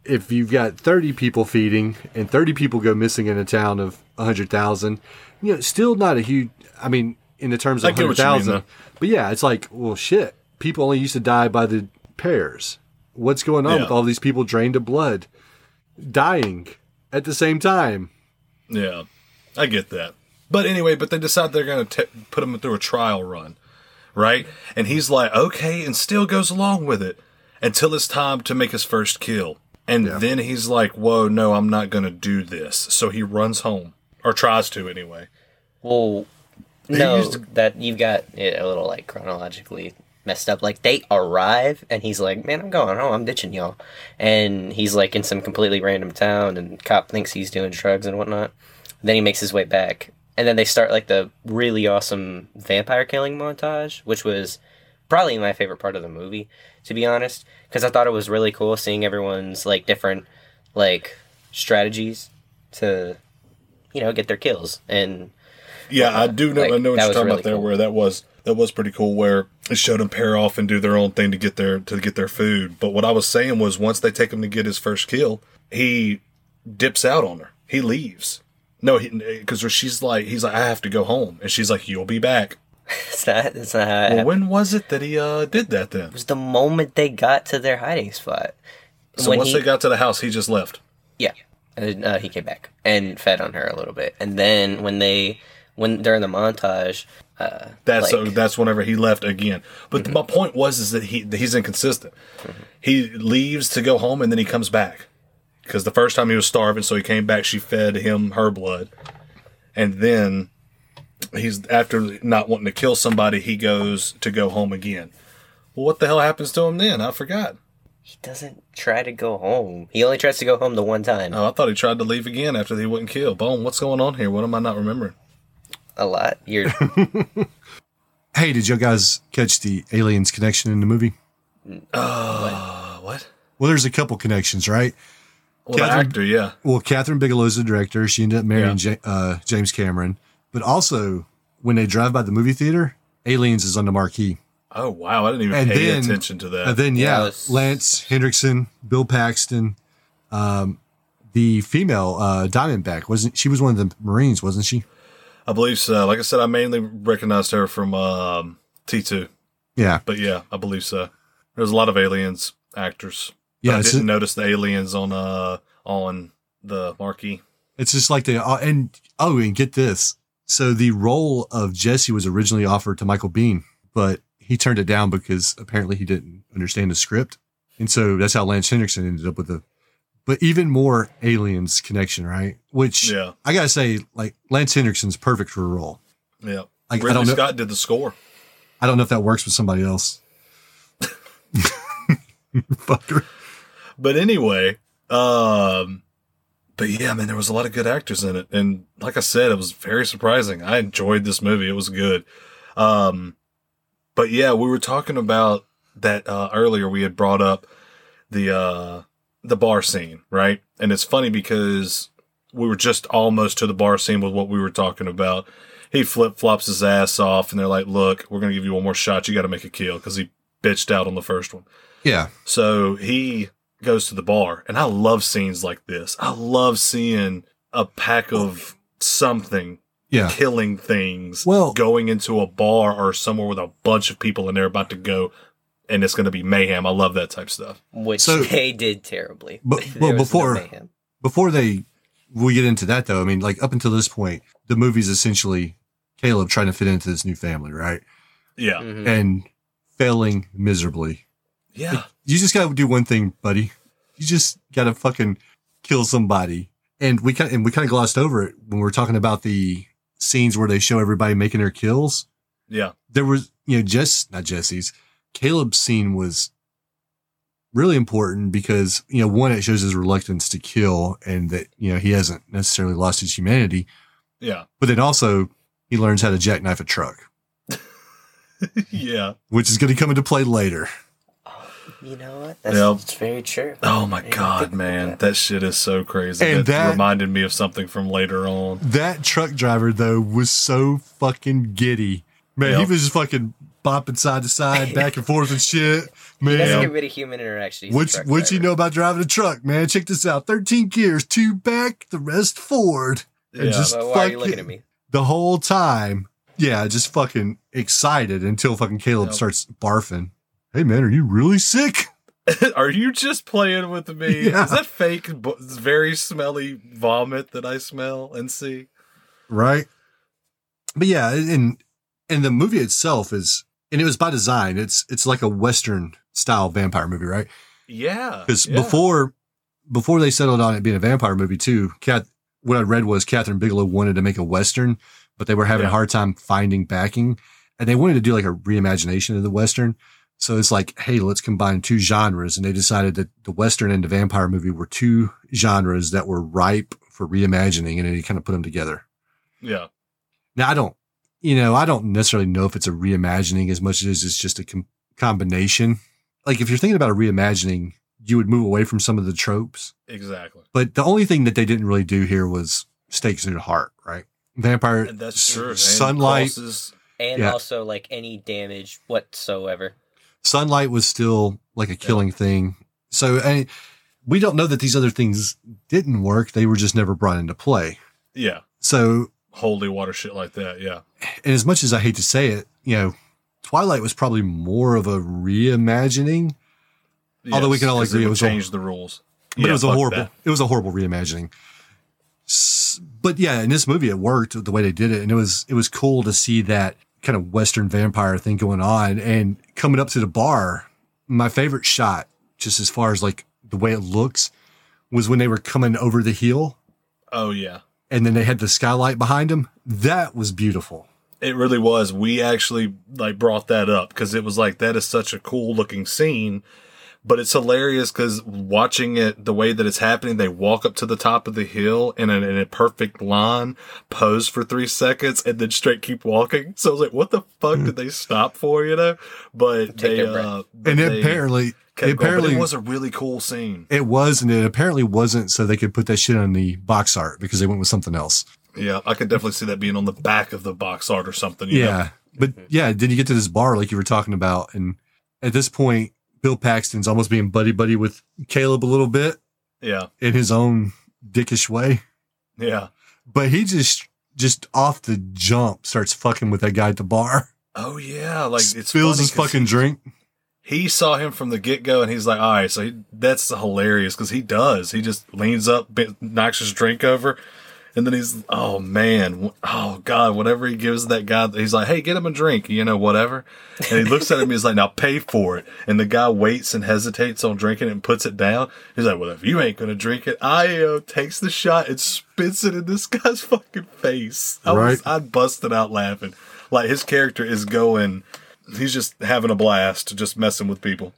If you've got thirty people feeding and thirty people go missing in a town of hundred thousand, you know, still not a huge. I mean, in the terms of hundred what you mean, thousand, but yeah, it's like well, shit. People only used to die by the pairs. What's going on Yeah. with all these people drained of blood, dying at the same time? Yeah, I get that. But anyway, but they decide they're going to put him through a trial run, right? And he's like, okay, and still goes along with it until it's time to make his first kill. And then he's like, whoa, no, I'm not going to do this. So he runs home, or tries to anyway. Well, no, to- that you've got it a little like chronologically messed up. Like they arrive, and he's like, "Man, I'm going home. I'm ditching y'all." And he's like in some completely random town, and cop thinks he's doing drugs and whatnot. Then he makes his way back, and then they start like the really awesome vampire killing montage, which was probably my favorite part of the movie, to be honest, because I thought it was really cool seeing everyone's like different like strategies to you know get their kills and Yeah, I do know. Like, I know what you're talking really about there. cool. Where that was that was pretty cool. Where it showed them pair off and do their own thing to get their to get their food. But what I was saying was, once they take him to get his first kill, he dips out on her. He leaves. No, because she's like, he's like, I have to go home, and she's like, you'll be back. It's not. It's not Well, happened. when was it that he uh did that then? It was the moment they got to their hiding spot. So When once he- they got to the house, he just left. Yeah, and uh, he came back and fed on her a little bit, and then when they when during the montage, uh, That's like, Mm-hmm. uh, that's whenever he left again. But my point was is that he that he's inconsistent. He leaves to go home and then he comes back because the first time he was starving, so he came back. She fed him her blood, and then he's after not wanting to kill somebody, he goes to go home again. Well, what the hell happens to him then? I forgot. he doesn't try to go home. He only tries to go home the one time. Oh, I thought he tried to leave again after he wouldn't kill. Boom, what's going on here? What am I not remembering? A lot. You're Hey, did you guys catch the aliens connection in the movie? Uh, what? Well, there's a couple connections, right? Well, Kathryn- the actor, yeah. Well, Kathryn Bigelow's the director. She ended up marrying Yeah. Ja- uh, James Cameron. But also, when they drive by the movie theater, Aliens is on the marquee. Oh wow, I didn't even And pay then, attention to that. And then, Yeah, yeah, Lance Henriksen, Bill Paxton, um, the female uh, Diamondback wasn't she was one of the Marines, wasn't she? I believe so. Like I said, I mainly recognized her from um, T2. Yeah, But yeah, I believe so. There's a lot of aliens actors. Yeah, I didn't a- notice the aliens on uh on the marquee. it's just like they uh, and oh, and get this. So the role of Jesse was originally offered to Michael Biehn, but he turned it down because apparently he didn't understand the script, and so that's how Lance Henriksen ended up with the. But even more aliens connection, right? Which Yeah. I gotta say, like Lance Henriksen's perfect for a role. Yeah. Like, I Ridley don't know- Scott did the score. I don't know if that works with somebody else. Fucker. But anyway, um but yeah, man, there was a lot of good actors in it. And like I said, it was very surprising. I enjoyed this movie. It was good. Um but yeah, we were talking about that uh earlier we had brought up the uh the bar scene, right? And it's funny because we were just almost to the bar scene with what we were talking about. He flip flops his ass off, and they're like, "Look, we're gonna give you one more shot. You got to make a kill because he bitched out on the first one." Yeah. So he goes to the bar, and I love scenes like this. I love seeing a pack of something Yeah. killing things, Well- going into a bar or somewhere with a bunch of people, and they're about to go, and it's going to be mayhem. I love that type stuff. which So- they did terribly. But- There well, was no before- Before they we get into that though, I mean, like up until this point, the movie's essentially Caleb trying to fit into this new family, right? Yeah, Mhm. And failing miserably. yeah, You just gotta do one thing, buddy. You just gotta fucking kill somebody. And we kind and we kind of glossed over it when we were talking about the scenes where they show everybody making their kills, Yeah. there was, you know, just not Jesse's, Caleb's scene was really important because, you know, one, it shows his reluctance to kill and that, you know, he hasn't necessarily lost his humanity, Yeah. but then also he learns how to jackknife a truck, yeah. which is going to come into play later. You know what? That's, Yep. that's very true. Oh my god, man, that. that shit is so crazy. And that, that- reminded me of something from later on. That truck driver though was so fucking giddy. Man, he was just fucking bopping side to side, back and forth and shit. He doesn't Man, get rid of human interaction. He's a what truck what you know about driving a truck, man? Check this out: thirteen gears, two back, the rest forward, and Yeah. just Why, why are you looking at me? the whole time. Yeah, just fucking excited until fucking Caleb Yep. starts barfing. Hey man, are you really sick? Are you just playing with me? Yeah. Is that fake, very smelly vomit that I smell and see? right? But yeah, and and the movie itself is, and it was by design. It's it's like a western style vampire movie, right? Yeah. Because yeah. before before they settled on it being a vampire movie too, Cat what I read was Kathryn Bigelow wanted to make a western, but they were having Yeah. a hard time finding backing, and they wanted to do like a reimagination of the western. So it's like, hey, let's combine two genres, and they decided that the western and the vampire movie were two genres that were ripe for reimagining, and they kind of put them together. Yeah. Now I don't, you know, I don't necessarily know if it's a reimagining as much as it's just a com- combination. Like if you're thinking about a reimagining, you would move away from some of the tropes. Exactly. But the only thing that they didn't really do here was stakes through the heart, right? Vampire, And that's true. man. sunlight, Crosses- And Yeah. also like any damage whatsoever. sunlight was still like a killing thing. So and we don't know that these other things didn't work. They were just never brought into play. Yeah. So, Holy water shit like that. Yeah. and as much as I hate to say it, you know, Twilight was probably more of a reimagining Although we can all agree it was a- change the rules. but Yeah, it was a horrible that. it was a horrible reimagining but yeah in this movie it worked the way they did it and it was it was cool to see that kind of western vampire thing going on and coming up to the bar my favorite shot just as far as like the way it looks was when they were coming over the hill Oh yeah. And then they had the skylight behind them that was beautiful It really was. We actually like brought that up because it was like that is such a cool looking scene, but it's hilarious because watching it the way that it's happening, they walk up to the top of the hill in a, in a perfect line, pose for three seconds, and then straight keep walking. So I was like, "What the fuck did they stop for?" You know, but Take they uh, but and they apparently kept going. But apparently it was a really cool scene. it was and it apparently wasn't so they could put that shit on the box art because they went with something else Yeah, I could definitely see that being on the back of the box art or something. you know? Yeah. But yeah, then you get to this bar like you were talking about. And at this point, Bill Paxton's almost being buddy buddy with Caleb a little bit yeah, in his own dickish way. yeah. But he just, just off the jump starts fucking with that guy at the bar. Oh yeah, like it's Spills his fucking drink. He saw him from the get go, and he's like, "All right, so he, that's hilarious because he does. He just leans up, knocks his drink over, and then he's, oh man, oh god, whatever he gives that guy, he's like, hey, get him a drink, you know, whatever. And he looks at him, he's like, now pay for it. And the guy waits and hesitates on drinking it and puts it down. He's like, well, if you ain't gonna drink it, I uh, takes the shot and spits it in this guy's fucking face. I was, Right. I busted out laughing. Like his character is going. He's just having a blast, just messing with people.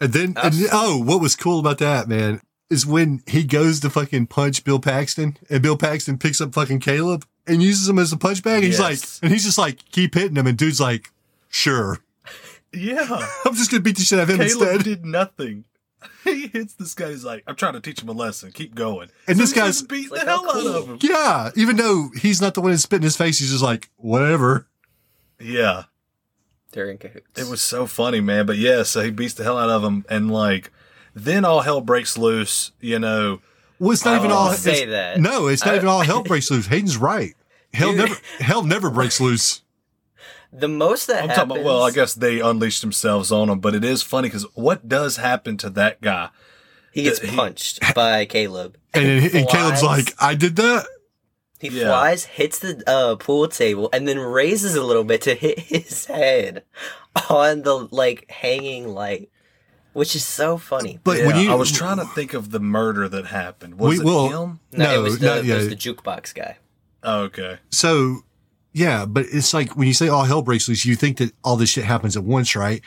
And then, and, oh, what was cool about that, man, is when he goes to fucking punch Bill Paxton and Bill Paxton picks up fucking Caleb and uses him as a punch bag. He's like, and he's just like, keep hitting him. And dude's like, sure. Yeah, I'm just going to beat the shit out of him Caleb instead. did nothing. He hits this guy. He's like, "I'm trying to teach him a lesson. Keep going." And So this he guy's- just beat the hell oh, out of him. Yeah, even though he's not the one that's spitting in his face, he's just like, whatever. Yeah, They're in cahoots. it was so funny, man. But yeah, so he beats the hell out of him, and like, then all hell breaks loose. You know, Well, it's not I even all. say that. No, it's not I- even all hell breaks loose. Hayden's right. Hell Dude. never, hell never breaks loose. the most that I'm happens. talking about. Well, I guess they unleashed themselves on him, but it is funny because what does happen to that guy? he gets he- punched by Caleb. And, then- and Caleb's like, I did that. He Yeah. flies, hits the uh, pool table, and then raises a little bit to hit his head on the like hanging light, which is so funny. But Yeah, when you, I was trying to think of the murder that happened. Was we it will. him? No, No, it was the, not it was the jukebox guy. Oh, okay. So, yeah, but it's like when you say all hell breaks loose, you think that all this shit happens at once, right?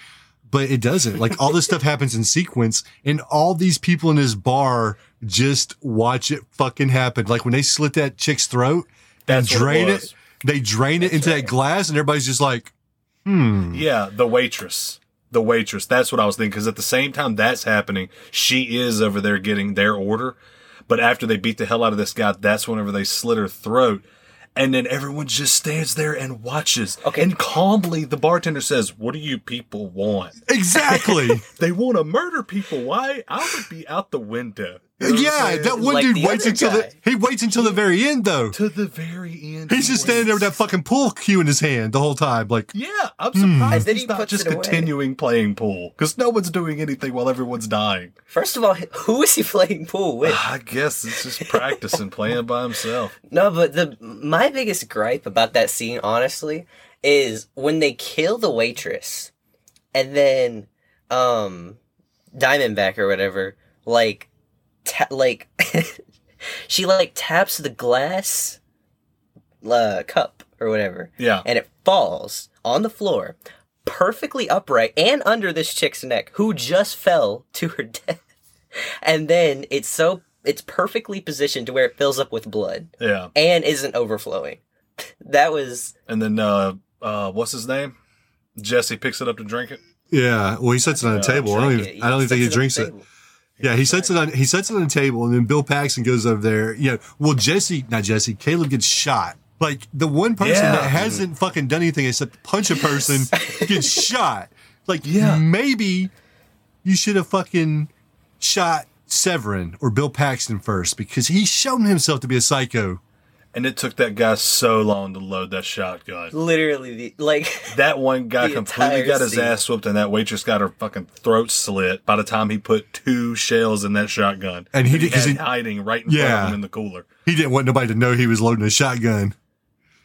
But it doesn't. Like all this stuff happens in sequence and all these people in this bar just watch it fucking happen. Like when they slit that chick's throat That's and what it drain it, was. they drain it into that glass and everybody's just like, hmm. Yeah, the waitress. The waitress. That's what I was thinking. Because at the same time that's happening, she is over there getting their order. But after they beat the hell out of this guy, that's whenever they slit her throat. And then everyone just stands there and watches. Okay. And calmly, the bartender says, What do you people want? Exactly. They want to murder people. Why? I would be out the window. You know what I'm yeah, saying? that one Like dude waits other until the, he waits until the very end though. to the very end. He's he just standing there with that fucking pool cue in his hand the whole time. Like, Yeah, I'm Hmm. surprised And then he's not just it away. continuing playing pool because no one's doing anything while everyone's dying. First of all, who is he playing pool with? I guess it's just practicing playing by himself. No, but the my biggest gripe about that scene, honestly, is when they kill the waitress, and then um, Diamondback or whatever, like, ta- like, she like taps the glass uh, cup or whatever, Yeah. and it falls on the floor, perfectly upright and under this chick's neck, who just fell to her death, and then it's so it's perfectly positioned to where it fills up with blood Yeah. and isn't overflowing. That was And then uh uh what's his name? Jesse picks it up to drink it. yeah, well, he sets it on a table. I don't even. I don't even think he drinks the it. Yeah, he sets it on he sets it on the table, and then Bill Paxton goes over there. You know, well, Jesse, not Jesse, Caleb gets shot. Like the one person Yeah. that hasn't fucking done anything except punch a person gets shot. Like, Yeah. maybe you should have fucking shot Severen or Bill Paxton first because he's shown himself to be a psycho. And it took that guy so long to load that shotgun. Literally, the, like That one guy completely got his scene. ass whooped, and that waitress got her fucking throat slit by the time he put two shells in that shotgun. And he did- 'cause had he- hiding right in front Yeah. of him in the cooler. He didn't want nobody to know he was loading a shotgun.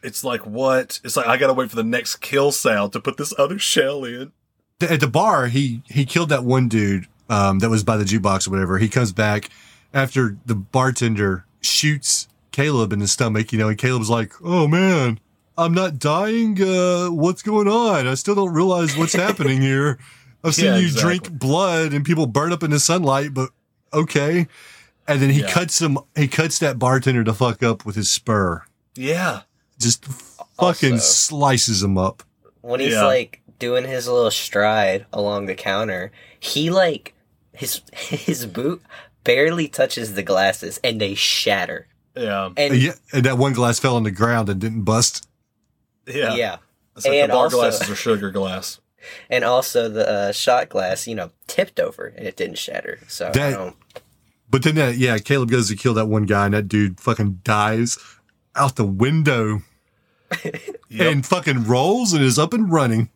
It's like what? It's like I gotta wait for the next kill sound to put this other shell in. At the bar, he he killed that one dude um, that was by the jukebox or whatever. He comes back after the bartender shoots Caleb in his stomach, you know, and Caleb's like, "Oh man, I'm not dying. Uh, what's going on? I still don't realize what's happening here. I've seen Yeah, you exactly. drink blood and people burn up in the sunlight, but okay." And then he Yeah. cuts him. He cuts that bartender to fuck up with his spur. Yeah. Just fucking Also- slices him up. when he's Yeah. like doing his little stride along the counter, he like his his boot barely touches the glasses and they shatter. Yeah. And yeah, and that one glass fell on the ground and didn't bust. Yeah. yeah. It's like And the bar also- glasses are sugar glass. And also the uh, shot glass, you know, tipped over and it didn't shatter. So I That- don't, But then that, yeah, Caleb goes to kill that one guy and that dude fucking dies out the window Yep. and fucking rolls and is up and running.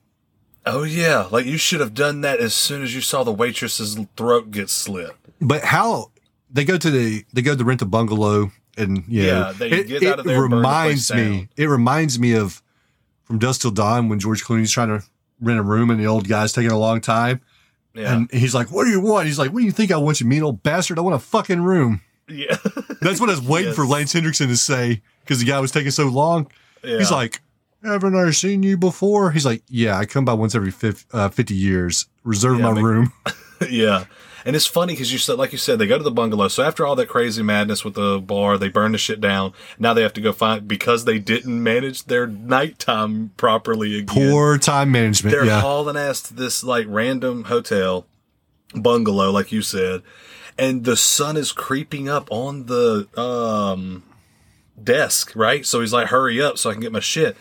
Oh yeah, like you should have done that as soon as you saw the waitress's throat get slit. But how they go to the, they go to rent a bungalow and you Yeah, know, they it, get out of there reminds me, it reminds me of from Dusk Till Dawn when George Clooney's trying to rent a room and the old guy's taking a long time. Yeah, And he's like, what do you want? He's like, what do you think I want, you mean old bastard? I want a fucking room. yeah, That's what I was waiting for Lance Henriksen to say because the guy was taking so long. yeah. He's like, haven't I seen you before? He's like, yeah, I come by once every fif- uh, 50 years. Reserve Yeah, my make- room. yeah. And it's funny because you said, like you said, they go to the bungalow. So after all that crazy madness with the bar, they burn the shit down. Now they have to go find because they didn't manage their nighttime properly again. Poor time management. they're yeah. hauling ass to this like random hotel bungalow, like you said, and the sun is creeping up on the um desk, right? So he's like, "Hurry up, so I can get my shit."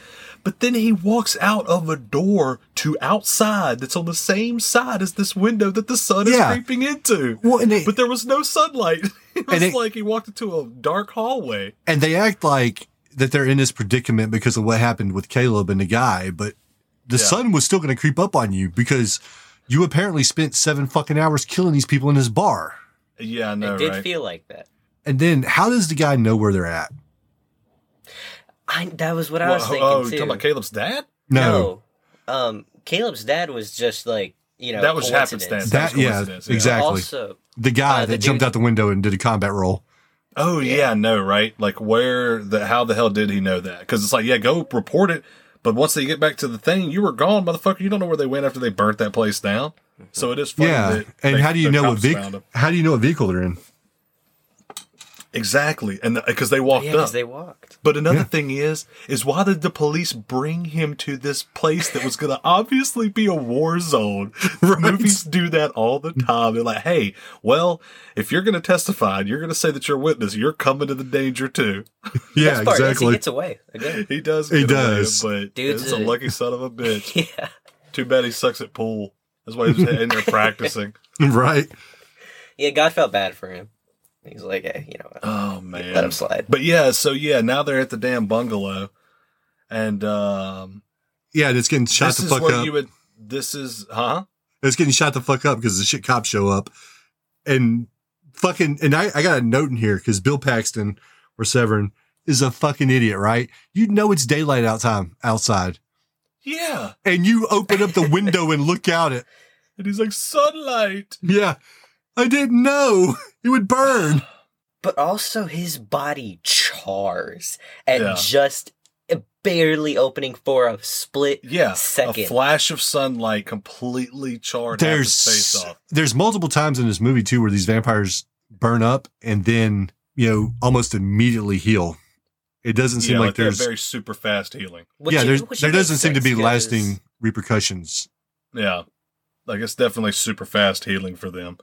But then he walks out of a door to outside that's on the same side as this window that the sun is Yeah. creeping into. Well, and they- but there was no sunlight. It was And it- like he walked into a dark hallway. and they act like that they're in this predicament because of what happened with Caleb and the guy, but the Yeah. sun was still going to creep up on you because you apparently spent seven fucking hours killing these people in this bar. Yeah, I know, it did right? feel like that. And then how does the guy know where they're at? I that was what I Well, was thinking oh, you too. talking about Caleb's dad? No. No. Um, Caleb's dad was just like you know That was happenstance. That, was yeah, yeah. exactly. Also, the guy Uh, the that jumped dude- out the window and did a combat roll. Oh yeah, no, right? Like where the how the hell did he know that? Because it's like, yeah, go report it. But once they get back to the thing, you were gone, motherfucker. You don't know where they went after they burnt that place down. So it is funny. Yeah. that And they- how do you know what vehicle? How do you know what vehicle they're in? Exactly, and uh, because they walked Yeah, up. because they walked. But another Yeah. thing is, is why did the police bring him to this place that was going to obviously be a war zone? Right. Movies do that all the time. They're like, hey, well, if you're going to testify and you're going to say that you're a witness, you're coming to the danger too. Yeah, Best part exactly. he gets away again. He does. He get away, does. but Dude's it's a a- lucky son of a bitch. yeah. Too bad he sucks at pool. That's why he's in there practicing. right. Yeah, God felt bad for him. He's like, hey, you know? Oh man, Let him slide. But yeah, so yeah, now they're at the damn bungalow, and um, Yeah, it's getting shot this the is fuck where up. you would. This is huh? it's getting shot the fuck up because the shit cops show up and fucking and I, I got a note in here because Bill Paxton or Severen is a fucking idiot, right? You know it's daylight outside outside. Yeah, And you open up the window and look out it, and he's like sunlight. yeah. I didn't know it would burn. But also his body chars at Yeah. just barely opening for a split Yeah, second. a flash of sunlight completely charred half his face There's off. there's multiple times in this movie too where these vampires burn up and then you know almost immediately heal. It doesn't seem yeah, like they're there's very super fast healing. Which yeah you- there doesn't seem to be sense 'cause- lasting repercussions. Yeah, like it's definitely super fast healing for them.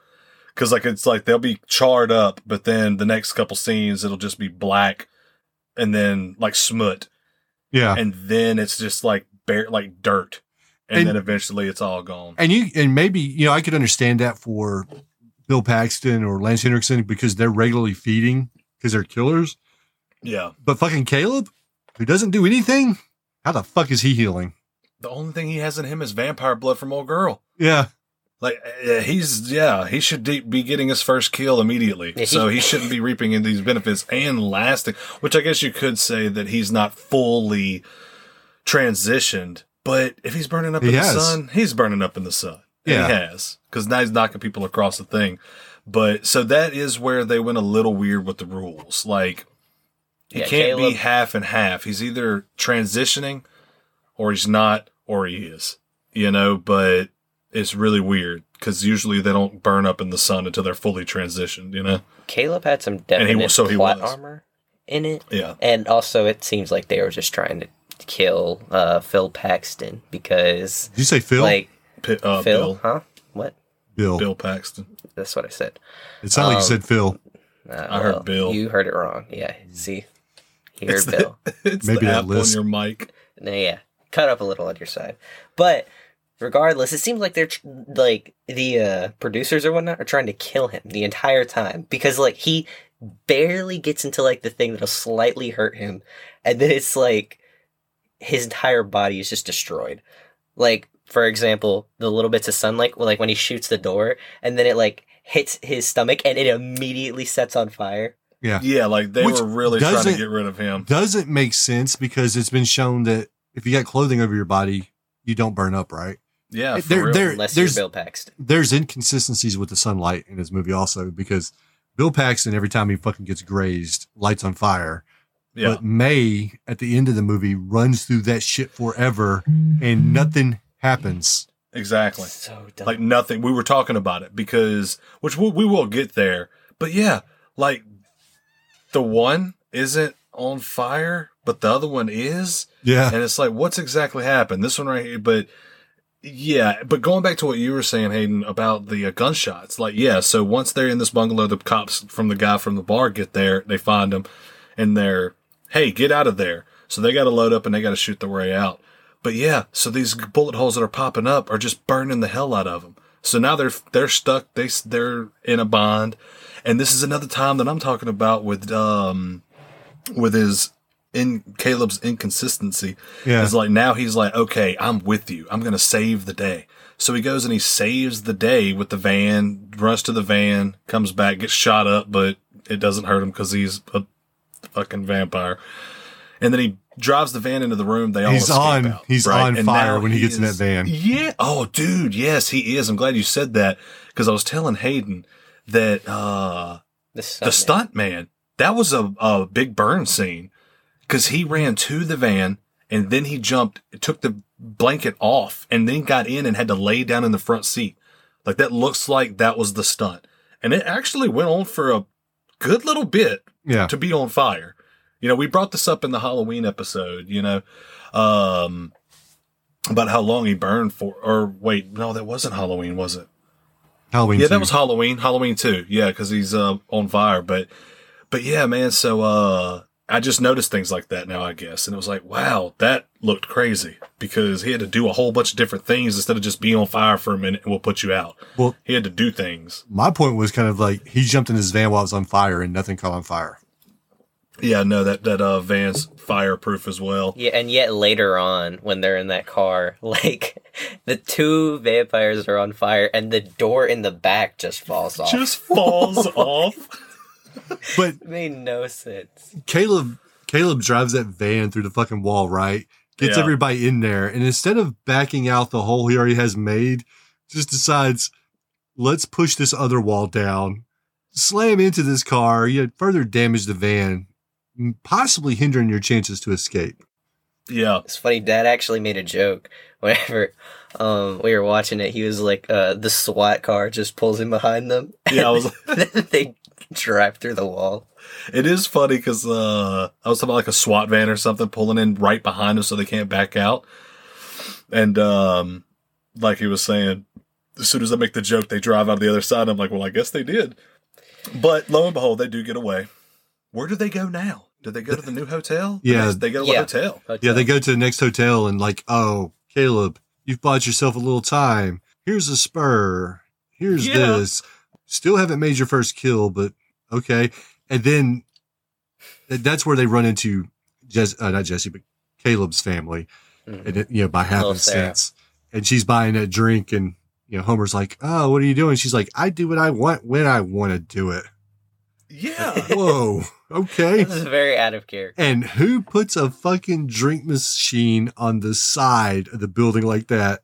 Because like it's like they'll be charred up, but then the next couple scenes it'll just be black, and then like smut, Yeah. and then it's just like bare like dirt, and, And- then eventually it's all gone. And you and maybe you know I could understand that for Bill Paxton or Lance Henriksen because they're regularly feeding because they're killers. Yeah, But fucking Caleb, who doesn't do anything, how the fuck is he healing? the only thing he has in him is vampire blood from old girl. Yeah, Like uh, he's yeah, he should de- be getting his first kill immediately. He- so he shouldn't be reaping in these benefits and lasting. Which I guess you could say that he's not fully transitioned. But if he's burning up He in has. the sun, he's burning up in the sun. Yeah. he has because now he's knocking people across the thing. But so that is where they went a little weird with the rules. Like he Yeah, can't be half and half. He's either transitioning or he's not or he is. You know, but it's really weird because usually they don't burn up in the sun until they're fully transitioned. You know? Caleb had some And he definite was- so he plot was. armor in it. Yeah. And also, it seems like they were just trying to kill uh, Phil Paxton because, did you say Phil? like, P- uh, Phil, Bill, huh? What? Bill. Bill Paxton. That's what I said. It sounded like you Um, said Phil. Uh, I heard Bill. You heard it wrong. Yeah. See, he heard It's the- Bill. It's Maybe the that app on your mic. No, yeah, cut up a little on your side. But regardless, it seems like they're tr- like the uh, producers or whatnot are trying to kill him the entire time because like he barely gets into like the thing that'll slightly hurt him, and then it's like his entire body is just destroyed. Like for example, the little bits of sunlight, like when he shoots the door, and then it like hits his stomach and it immediately sets on fire. Yeah. Yeah, like they Which were really trying to get rid of him. Doesn't make sense because it's been shown that if you got clothing over your body, you don't burn up, right? Yeah, for There- real. there- Unless you're there's- Bill Paxton. There's inconsistencies with the sunlight in this movie also because Bill Paxton, every time he fucking gets grazed, lights on fire. yeah. But May, at the end of the movie, runs through that shit forever and mm-hmm. nothing happens. exactly. So dumb. Like nothing. We were talking about it because, which we, we will get there. But yeah, like the one isn't on fire, but the other one is. Yeah. And it's like, what's exactly happened? This one right here, but yeah, but going back to what you were saying, Hayden, about the uh, gunshots, like, yeah, so once they're in this bungalow, the cops from the guy from the bar get there, they find him, and they're, hey, get out of there. So they got to load up and they got to shoot their way out. But yeah, so these bullet holes that are popping up are just burning the hell out of them. So now they're they're stuck. They they're in a bond, and this is another time that I'm talking about with um with his in Caleb's inconsistency. Yeah. It's like now he's like, okay, I'm with you. I'm gonna save the day. So he goes and he saves the day with the van, runs to the van, comes back, gets shot up, but it doesn't hurt him because he's a fucking vampire. And then he drives the van into the room. They all He's escape on- out, he's right? on And fire when he gets in that van. Yeah. Oh, dude. Yes, he is. I'm glad you said that because I was telling Hayden that uh the, the stunt man that was a, a big burn scene because he ran to the van and then he jumped, took the blanket off and then got in and had to lay down in the front seat. Like that looks like that was the stunt. And it actually went on for a good little bit Yeah. to be on fire. You know, we brought this up in the Halloween episode, you know, um, about how long he burned for, or wait, no, that wasn't Halloween, was it? Halloween. Yeah, two. that was Halloween. Halloween too. Yeah, because he's uh, on fire. But but yeah, man. So uh, I just noticed things like that now, I guess, and it was like, wow, that looked crazy because he had to do a whole bunch of different things instead of just being on fire for a minute and we'll put you out. Well- he had to do things. My point was kind of like he jumped in his van while it was on fire and nothing caught on fire. Yeah, no, that that uh, van's fireproof as well. Yeah, and yet later on, when they're in that car, like the two vampires are on fire, and the door in the back just falls off. Just falls off. But It made no sense. Caleb Caleb drives that van through the fucking wall, right? Gets Yeah. everybody in there, and instead of backing out the hole he already has made, just decides, let's push this other wall down, slam into this car, yet further damage the van, possibly hindering your chances to escape. Yeah, It's funny. Dad actually made a joke whenever um, we were watching it. He was like, uh, "The SWAT car just pulls in behind them." Yeah, I was- Then they drive through the wall. it is funny because uh, I was talking about like a SWAT van or something pulling in right behind them so they can't back out, and um, like he was saying, as soon as I make the joke, they drive out of the other side. I'm like, well, I guess they did, but lo and behold, they do get away. Where do they go now? Do they go to the new hotel? Yeah. next- they go to Yeah. a hotel. Yeah, they go to the next hotel and like, oh, Caleb, you've bought yourself a little time. Here's a spur. Here's Yeah. this. Still haven't made your first kill, but okay. And then that's where they run into Jess, uh, not Jesse, but Caleb's family. Mhm. And it, you know, by Little Sarah. happenstance. And she's buying a drink and, you know, Homer's like, oh, what are you doing? She's like, I do what I want when I want to do it. Yeah, Whoa. Okay. This is very out of character. And who puts a fucking drink machine on the side of the building like that?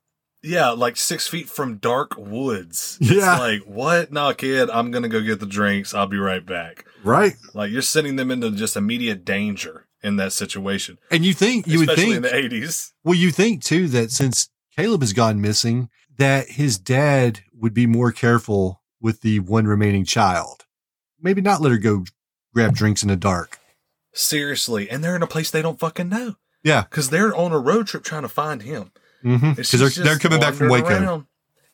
Yeah, like six feet from dark woods. Yeah. it's like what? No, kid, I'm gonna go get the drinks. I'll be right back. Right? Like you're sending them into just immediate danger in that situation. And you think, you would especially think, in the eighties. well, you think too that since Caleb has gone missing, that his dad would be more careful with the one remaining child. Maybe not let her go grab drinks in the dark. Seriously, and they're in a place they don't fucking know Yeah. because they're on a road trip trying to find him. Mm-hmm. Because they're, they're coming back from wandering Waco. around.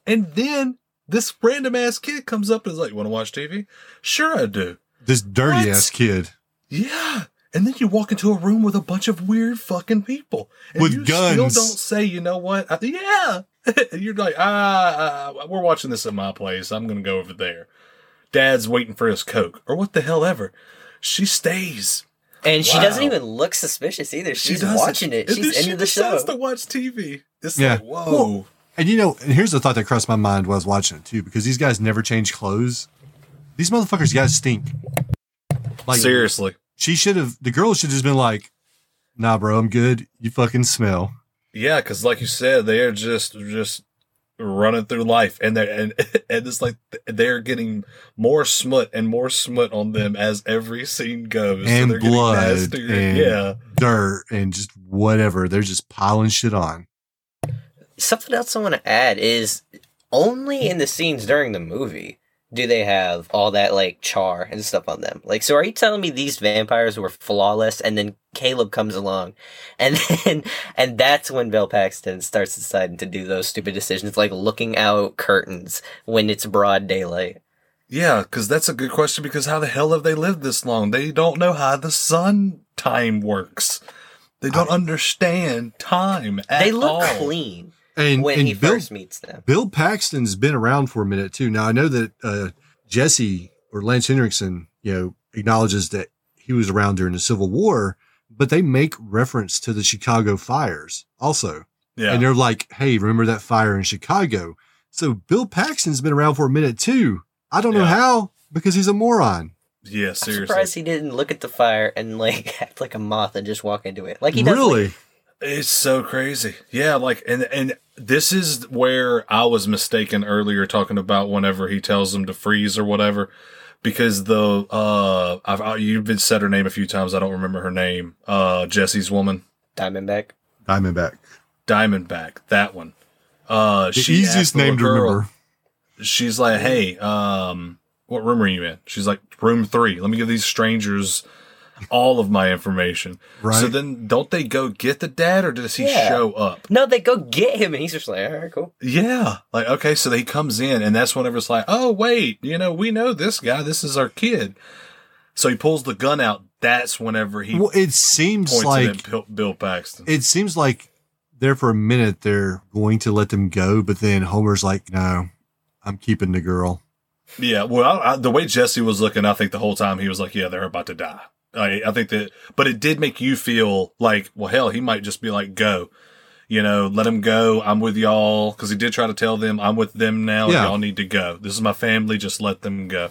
And then this random ass kid comes up and is like, You "Want to watch TV? Sure, I do." This dirty What? ass kid. Yeah. And then you walk into a room with a bunch of weird fucking people. And With you guns. still don't say, you know what? I, yeah. You're like, ah, uh, we're watching this at my place. I'm going to go over there. Dad's waiting for his Coke or what the hell ever. She stays. And she doesn't even look suspicious either. She's doesn't. watching it. She's then she into the show. decides to watch TV. It's Yeah. like, whoa. Well, And you know, and here's the thought that crossed my mind while I was watching it too, because these guys never change clothes. These motherfuckers guys stink. Like Seriously. she should have the girl should have just been like, nah, bro, I'm good. You fucking smell. Yeah, because like you said, they're just just running through life, and they're and and it's like they're getting more smut and more smut on them as every scene goes, And they're blood and- yeah, Dirt and just whatever. They're just piling shit on. Something else I want to add is only in the scenes during the movie do they have all that like char and stuff on them. Like, so are you telling me these vampires were flawless, and then Caleb comes along, and then and that's when Bill Paxton starts deciding to do those stupid decisions, like looking out curtains when it's broad daylight. yeah, because that's a good question. Because how the hell have they lived this long? They don't know how the sun time works. They don't understand time at all. They look all. clean And, when and he Bill, first meets them. Bill Paxton's been around for a minute too. Now I know that uh, Jesse or Lance Henriksen, you know, acknowledges that he was around during the Civil War, but they make reference to the Chicago fires also. Yeah, And they're like, hey, remember that fire in Chicago? So Bill Paxton's been around for a minute too. I don't know how because he's a moron. yeah, I'm seriously. surprised he didn't look at the fire and like act like a moth and just walk into it. Like he does. really? Like, It's so crazy. Yeah, like and and this is where I was mistaken earlier talking about whenever he tells them to freeze or whatever. because the uh, I've I, you've been said her name a few times. I don't remember her name. Uh, Jesse's woman, Diamondback. Diamondback. Diamondback. That one. Uh, The she easiest asked the name to girl- remember. She's like, "Hey, um, what room are you in?" She's like, "Room three. Let me give these strangers all of my information." Right. So then, don't they go get the dad, or does he Yeah. show up? No, they go get him, and he's just like, all right, cool. Yeah. Like, okay, so he comes in, and that's whenever it's like, oh, wait, you know, we know this guy. This is our kid. So he pulls the gun out. That's whenever he Well, it seems like it at Bill, Bill Paxton. it seems like there for a minute they're going to let them go, but then Homer's like, "No, I'm keeping the girl." yeah. Well, I, I, the way Jesse was looking, I think the whole time he was like, yeah, they're about to die. I, I think that, but it did make you feel like, well, hell, he might just be like, go. You know, let him go. I'm with y'all. Cause he did try to tell them, I'm with them now. Yeah. Y'all need to go. This is my family. Just let them go.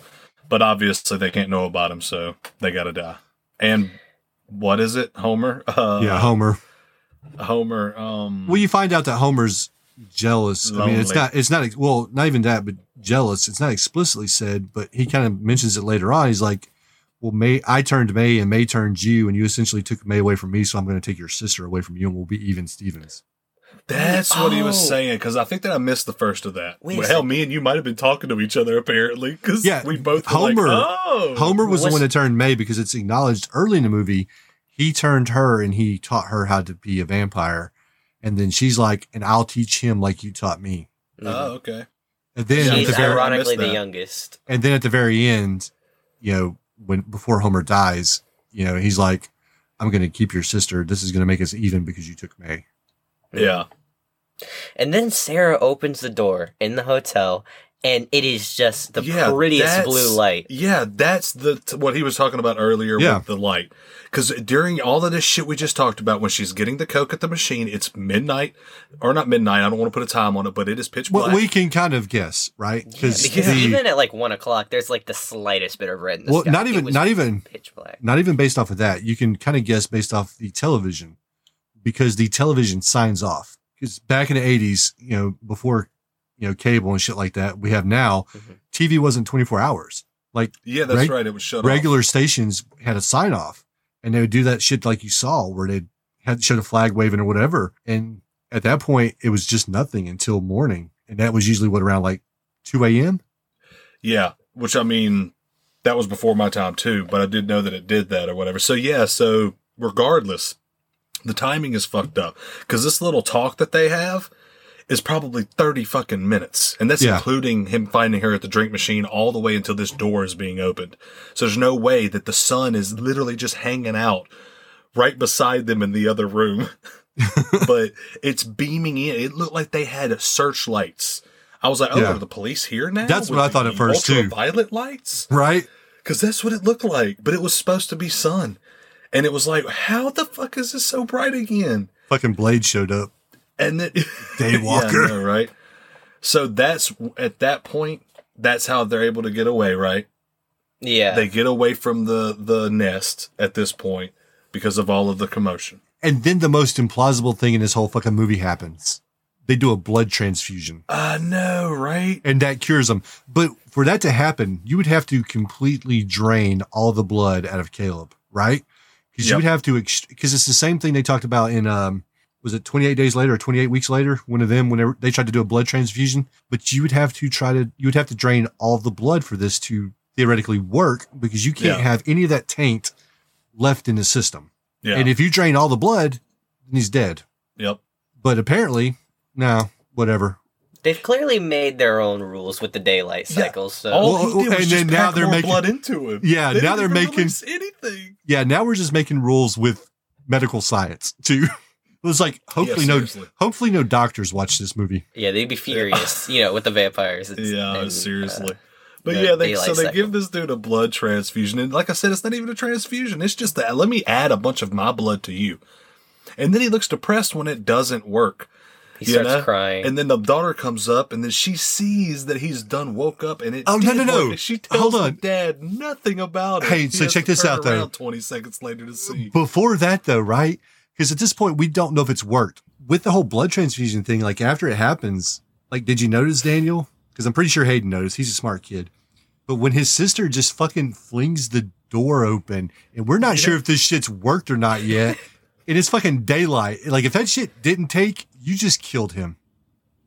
But obviously they can't know about him. So they got to die. And what is it? Homer? Uh, yeah, Homer. Homer. Um, Well, you find out that Homer's jealous. I mean, it's not. It's not. Well, not even that, but jealous. It's not explicitly said, but he kind of mentions it later on. He's like, "Well, May, I turned May, and May turned you, and you essentially took May away from me, so I'm going to take your sister away from you, and we'll be even Stevens." That's what he was Oh. saying because I think that I missed the first of that. Wait well, hell, me and you might have been talking to each other apparently because Yeah, we both were Homer- Like, oh, Homer was the one that turned May because it's acknowledged early in the movie. He turned her, and he taught her how to be a vampire, and then she's like, "And I'll teach him like you taught me." Oh, okay. And then at She's the very ironically the youngest. And then at the very end, you know, when before Homer dies, you know, he's like, "I'm going to keep your sister. This is going to make us even because you took May." Yeah. And then Sarah opens the door in the hotel, and it is just the yeah, prettiest that's- blue light. Yeah, that's the what he was talking about earlier Yeah. with the light. Because during all of this shit we just talked about, when she's getting the coke at the machine, it's midnight or not midnight. I don't want to put a time on it, but it is pitch black. Well, we can kind of guess, right? Because the- even at like one o'clock, there's like the slightest bit of red in the well, sky. not even not even pitch black. not even based off of that. You can kind of guess based off the television because the television signs off. Because back in the eighties, you know, before you know cable and shit like that, we have now. Mhm. TV wasn't twenty four hours. Like yeah, that's reg- right. It was shut regular stations had a sign off and they would do that shit like you saw where they had showed a flag waving or whatever. And at that point, it was just nothing until morning. And that was usually what around like 2 a.m. Yeah, which I mean, that was before my time too, but I did know that it did that or whatever. So yeah, so regardless, the timing is fucked up because this little talk that they have is probably 30 fucking minutes. And that's Yeah. including him finding her at the drink machine all the way until this door is being opened. So there's no way that the sun is literally just hanging out right beside them in the other room. but it's beaming in. It looked like they had searchlights. I was like, oh, Yeah. are the police here now? That's what I thought at first, too. Ultraviolet lights? Right? Because that's what it looked like. But it was supposed to be sun. And it was like, how the fuck is this so bright again? Fucking Blade showed up. And then Daywalker. yeah, know, right? So that's at that point, that's how they're able to get away, right? Yeah. They get away from the the nest at this point because of all of the commotion. And then the most implausible thing in this whole fucking movie happens. They do a blood transfusion I know, right? and that cures them. But for that to happen, you would have to completely drain all the blood out of Caleb, right? Because you would have to, because it's the same thing they talked about in, um, was it 28 days later or 28 weeks later? One of them, whenever they tried to do a blood transfusion, but you would have to try to, you would have to drain all the blood for this to theoretically work because you can't Yeah. have any of that taint left in the system. Yeah. And if you drain all the blood, then he's dead. yep. But apparently, no, whatever. They've clearly made their own rules with the daylight cycles. So All Well, he did was and just then now pack they're more making- blood into him. Yeah, They now didn't they're even making- anything. Yeah, now we're just making rules with medical science too. It was like hopefully no, hopefully no doctors watch this movie. yeah, they'd be furious, you know, with the vampires. It's- Yeah, and, uh, seriously. But the yeah, they, so they cycle. give this dude a blood transfusion, and like I said, it's not even a transfusion. It's just that let me add a bunch of my blood to you, and then he looks depressed when it doesn't work. he starts know? crying. and then the daughter comes up, and then she sees that he's done woke up, and it. Oh, no, no, no. work, She tells Hold on. dad nothing about it. Hey, He so check this out, though. Twenty seconds later to see. Before that though, right? Because at this point we don't know if it's worked. With the whole blood transfusion thing, like after it happens, like did you notice Daniel? Because I'm pretty sure Hayden noticed. He's a smart kid. But when his sister just fucking flings the door open, and we're not sure if this shit's worked or not yet, and it's fucking daylight. Like if that shit didn't take, you just killed him.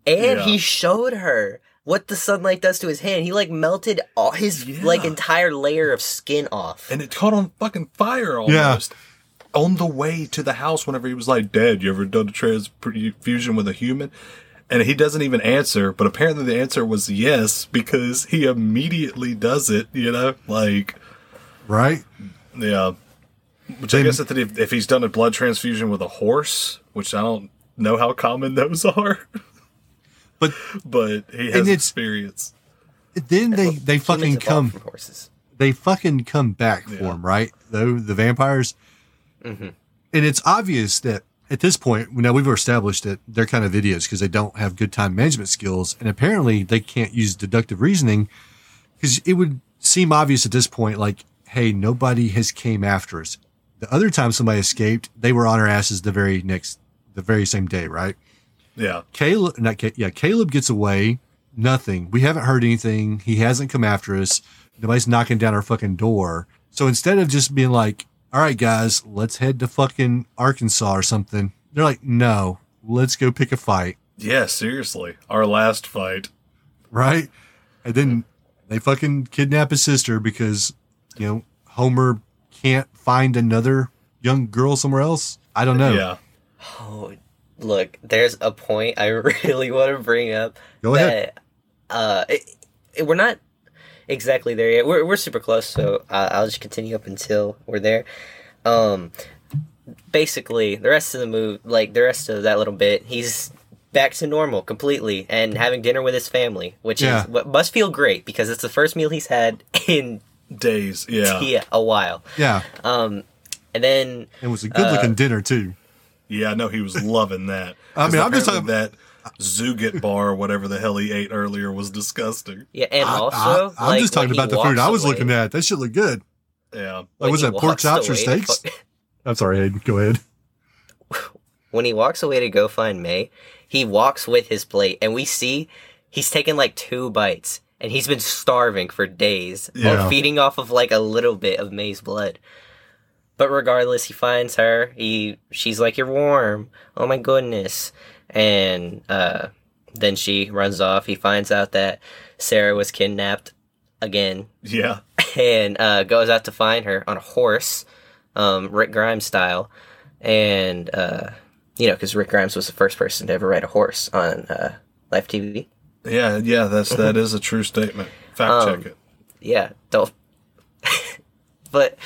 And Yeah. he showed her what the sunlight does to his hand. He like melted all his Yeah. like entire layer of skin off. and it caught on fucking fire almost. On the way to the house, whenever he was like, "Dad, you ever done a transfusion with a human?" And he doesn't even answer, but apparently the answer was yes because he immediately does it. You know, like Right? yeah. Which I guess that if, if he's done a blood transfusion with a horse, which I don't know how common those are, But but he has experience. then they they fucking come horses. they fucking come back for him, right? Though the vampires, Mm-hmm. and it's obvious that at this point, now we've established that they're kind of idiots because they don't have good time management skills, and apparently they can't use deductive reasoning because it would seem obvious at this point, like, hey, nobody has came after us. The other time somebody escaped, they were on our asses the very next, the very same day, right? Yeah, Caleb, not Ca- yeah, Caleb gets away. Nothing. We haven't heard anything. He hasn't come after us. Nobody's knocking down our fucking door. So instead of just being like, all right, guys, let's head to fucking Arkansas or something, they're like, no, let's go pick a fight. yeah. Seriously, our last fight. Right. And then they fucking kidnap his sister because, you know, Homer can't find another young girl somewhere else. I don't know. Yeah, Oh, look, there's a point I really want to bring up. Go ahead. that, Uh, it, it- we're not exactly there yet. We're we're super close, so uh, I'll just continue up until we're there. Um, basically, the rest of the move, like the rest of that little bit, he's back to normal completely and having dinner with his family, which Yeah. is what must feel great because it's the first meal he's had in days. Yeah, yeah, a while. Yeah. Um, and then It was a good looking dinner, too. Yeah, I know he was loving that. I mean, I'm just Apparently that Zugat bar, whatever the hell he ate earlier, was disgusting. yeah, and I, also I, am like, just talking about the food I was looking at. That shit looked good. Yeah, Like, was he that pork walks chops or away steaks? fu- I'm sorry, Hayden. Go ahead. when he walks away to go find May, he walks with his plate, and we see he's taken like two bites, and he's been starving for days, while Yeah. feeding off of like a little bit of May's blood. But regardless, he finds her. He she's like, "You're warm. Oh my goodness!" And uh, then she runs off. He finds out that Sarah was kidnapped again, yeah, and uh, goes out to find her on a horse, um, Rick Grimes style, and uh, you know because Rick Grimes was the first person to ever ride a horse on uh, live TV. yeah, yeah. That's that is a true statement. Fact Um, check it. Yeah, don't. but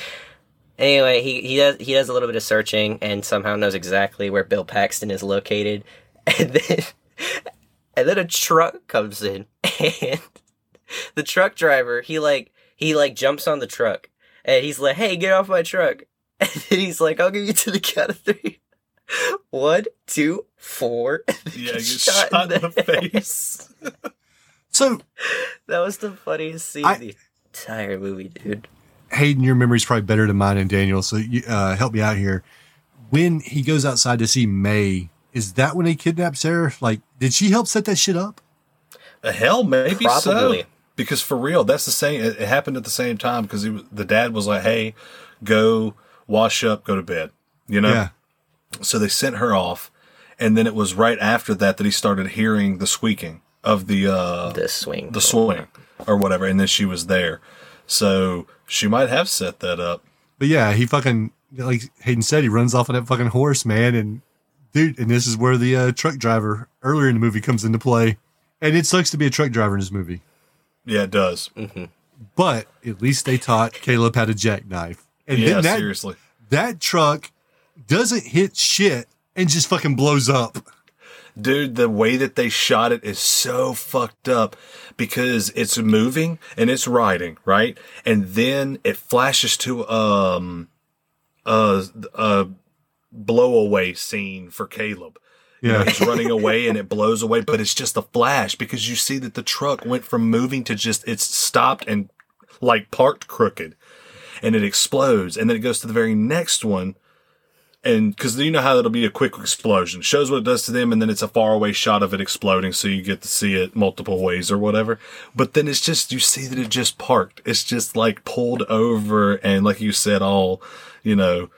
anyway, he he does he does a little bit of searching and somehow knows exactly where Bill Paxton is located, and then and then a truck comes in and the truck driver he like he like jumps on the truck and he's like, "Hey, get off my truck!" And then he's like, "I'll give you to the count of three. One, two, four. and Yeah, gets get shot in the head. face. So, That was the funniest scene I- the entire movie, dude. Hayden, your memory's probably better than mine and Daniel. So, you, uh, help me out here. When he goes outside to see May, is that when he kidnapped Sarah? Like, did she help set that shit up? The hell, maybe Probably. so. Because for real, that's the same. It, it happened at the same time because the dad was like, "Hey, go wash up, go to bed." You know. Yeah. So they sent her off, and then it was right after that that he started hearing the squeaking of the uh, The swing. the swing or whatever, and then she was there. So she might have set that up. But yeah, he fucking, like Hayden said, he runs off on that fucking horse, man. And dude, and this is where the uh, truck driver earlier in the movie comes into play. And it sucks to be a truck driver in this movie. Yeah, it does. But at least they taught Caleb how to jackknife. And yeah, then that, seriously. that truck doesn't hit shit and just fucking blows up. Dude, the way that they shot it is so fucked up because it's moving and it's riding, right? And then it flashes to um uh, a blowaway scene for Caleb. You know, Yeah. he's running away and it blows away, but it's just a flash because you see that the truck went from moving to just it's stopped and like parked crooked and it explodes and then it goes to the very next one and because you know how it'll be a quick explosion, shows what it does to them, and then it's a faraway shot of it exploding, so you get to see it multiple ways or whatever. But then it's just you see that it just parked. It's just like pulled over, and like you said, all you know,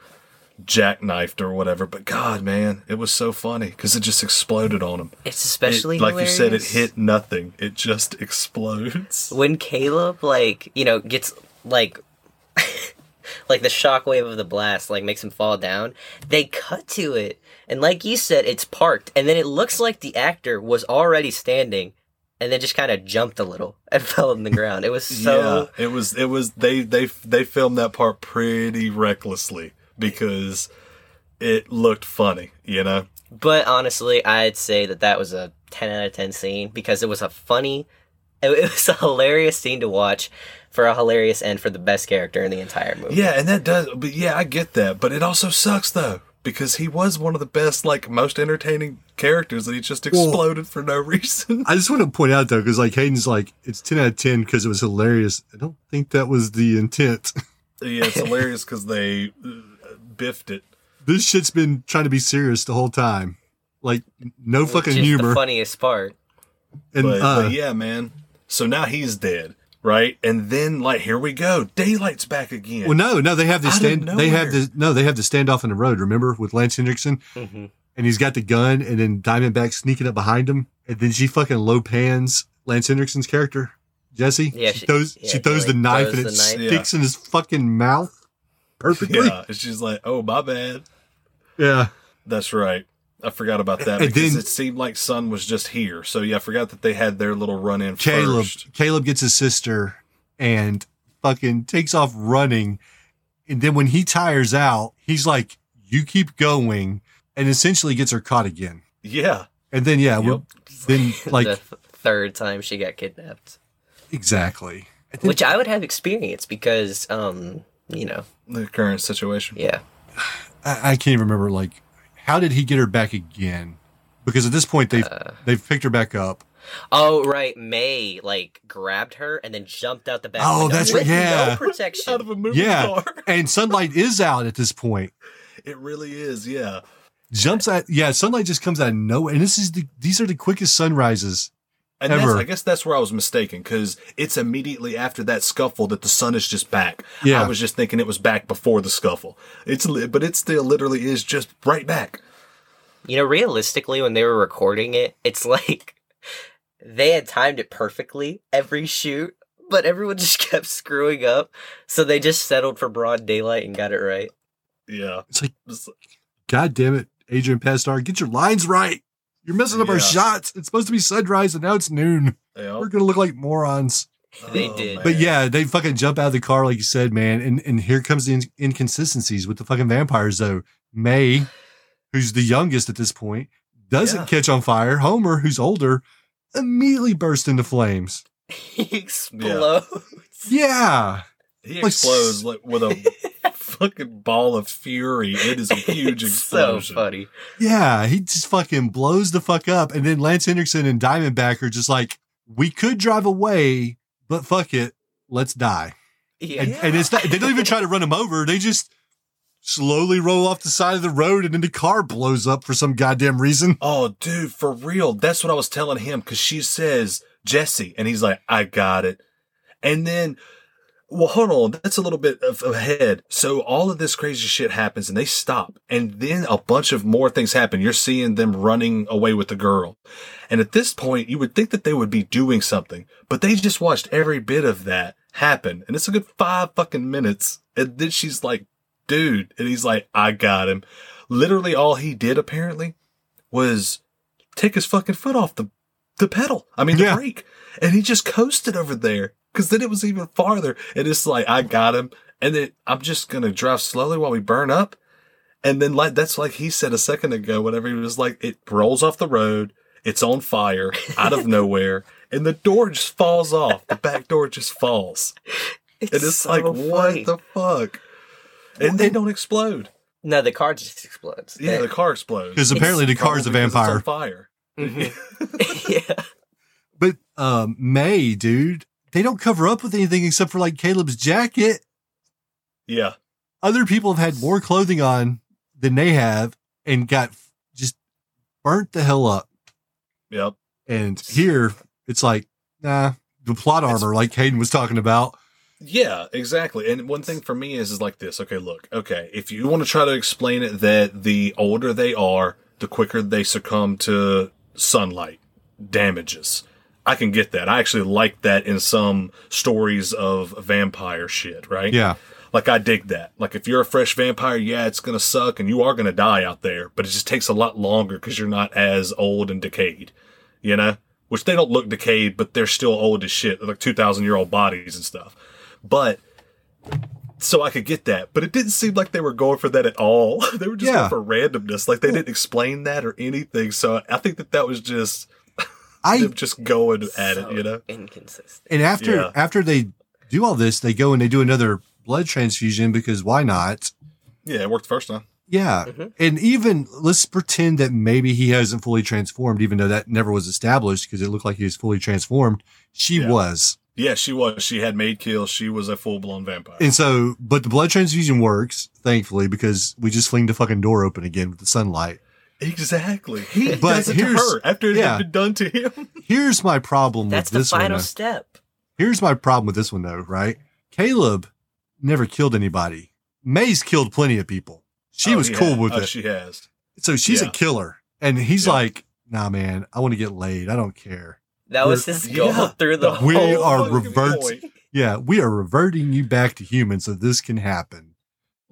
jackknifed or whatever. But God, man, it was so funny because it just exploded on him. It's especially It- like you said, it hit nothing. It just explodes. when Caleb like you know gets like like the shockwave of the blast like makes him fall down. They cut to it, and like you said, it's parked, and then it looks like the actor was already standing, and then just kind of jumped a little and fell on the ground. It was so yeah, it was it was they they they filmed that part pretty recklessly because it looked funny, you know. But honestly, I'd say that that was a 10 out of 10 scene because it was a funny, it, it was a hilarious scene to watch for a hilarious end for the best character in the entire movie. Yeah, and that does, but yeah, I get that, but it also sucks though because he was one of the best, like most entertaining characters, and he just exploded for no reason. I just want to point out though, because like Hayden's like, it's 10 out of 10 because it was hilarious. I don't think that was the intent. yeah, it's hilarious because they uh, biffed it. this shit's been trying to be serious the whole time. Like, no Which fucking is humor. the funniest part. and, But, uh, but yeah, man. So now he's dead, right? And then like here we go, daylight's back again. well, no, no, they have the stand, they have the, no, they have the standoff in the road, remember, with Lance Henriksen? hmm And he's got the gun and then Diamondback sneaking up behind him. And then she fucking low pans Lance Henriksen's character, Jesse. Yeah, she, she- throws, yeah, she she, throws the knife throws and it the knife. sticks in his fucking mouth perfectly. yeah, and she's like, "Oh, my bad." yeah. That's right. I forgot about that And because then- it seemed like Sun was just here. So yeah, I forgot that they had their little run in Caleb first. Caleb gets his sister and fucking takes off running. And then when he tires out, he's like, You keep going, and essentially gets her caught again. Yeah, And then yeah, we're, then like the third time she got kidnapped. exactly. And Which I would have experience because, um, you know, the current situation. yeah. I, I can't even remember like how did he get her back again? Because at this point they've Uh. they've picked her back up. Oh, right. May, like, grabbed her and then jumped out the back Oh, window that's with right, yeah. no protection. Out of a movie Yeah. car. And sunlight is out at this point. It really is. Yeah. Jumps at yeah, sunlight just comes out of nowhere. And this is the these are the quickest sunrises. And that's, Ever. I guess that's where I was mistaken because it's immediately after that scuffle that the sun is just back. Yeah. I was just thinking it was back before the scuffle. It's li- but it still literally is just right back. You know, realistically, when they were recording it, it's like they had timed it perfectly every shoot, but everyone just kept screwing up. So they just settled for broad daylight and got it right. Yeah. It's like It's- God damn it, Adrian Pasdar, get your lines right. You're messing up our shots. It's supposed to be sunrise and now it's noon. yeah. We're gonna look like morons. They Oh, did. man. But yeah, they fucking jump out of the car like you said, man. And and here comes the in- inconsistencies with the fucking vampires though. May, who's the youngest at this point, doesn't Yeah. catch on fire. Homer, who's older, immediately bursts into flames. he explodes. Yeah. he like- explodes like with a fucking ball of fury. It is a huge It's so explosion. funny. Yeah. He just fucking blows the fuck up. And then Lance Henriksen and Diamondback are just like, we could drive away, but fuck it. Let's die. Yeah. And, and it's not, they don't even try to run him over. They just slowly roll off the side of the road and then the car blows up for some goddamn reason. Oh, dude, for real. That's what I was telling him because she says Jesse, and he's like, I got it. And then, well, hold on. That's a little bit of ahead. So all of this crazy shit happens and they stop. And then a bunch of more things happen. You're seeing them running away with the girl. And at this point, you would think that they would be doing something, but they just watched every bit of that happen. And it's a good five fucking minutes. And then she's like, dude. And he's like, I got him. Literally all he did apparently was take his fucking foot off the the pedal. I mean the Yeah. brake, and he just coasted over there. Because then it was even farther, and it's like I got him, and then I'm just gonna drive slowly while we burn up, and then like that's like he said a second ago. Whenever he was like, it rolls off the road, it's on fire out of nowhere, and the door just falls off. The back door just falls, It's, and it's so like funny. what the fuck, and they don't explode. No, the car just explodes. Yeah, the car explodes. Because apparently the car's a Probably because it's on vampire. fire. Mhm. yeah. But um, May, dude, they don't cover up with anything except for like Caleb's jacket. Yeah. Other people have had more clothing on than they have and got just burnt the hell up. Yep. And here it's like, nah, the plot armor, like Hayden was talking about. Yeah, exactly. And one thing for me is is like this. Okay, look. Okay, if you want to try to explain it that the older they are, the quicker they succumb to sunlight damages. I can get that. I actually like that in some stories of vampire shit, right? Yeah. Like I dig that. Like if you're a fresh vampire, yeah, it's gonna suck and you are gonna die out there, but it just takes a lot longer because you're not as old and decayed, you know? Which they don't look decayed, but they're still old as shit. They're like two thousand year old bodies and stuff. But so I could get that, but it didn't seem like they were going for that at all. they were just Yeah. going for randomness. Like they didn't explain that or anything. So I think that that was just I them just going at So it, you know? inconsistent. and after Yeah. after they do all this, they go and they do another blood transfusion because why not? Yeah, it worked the first time. Yeah. Mm-hmm. And even let's pretend that maybe he hasn't fully transformed, even though that never was established because it looked like he was fully transformed. She Yeah. was. Yeah, she was. She had made kills. She was a full blown vampire. And so, but the blood transfusion works, thankfully, because we just fling the fucking door open again with the sunlight. Exactly. He But does it to her after it yeah. had been done to him. Here's my problem That's with this one. final step. Here's my problem with this one though, right? Caleb never killed anybody. May's killed plenty of people. She Oh, was he cool with oh, it. She has. so she's yeah. a killer. And he's Yeah. like, nah, man, I want to get laid. I don't care. That was We're- his goal Yeah. through the We whole are fucking revert- point. Yeah, we are reverting you back to human so this can happen.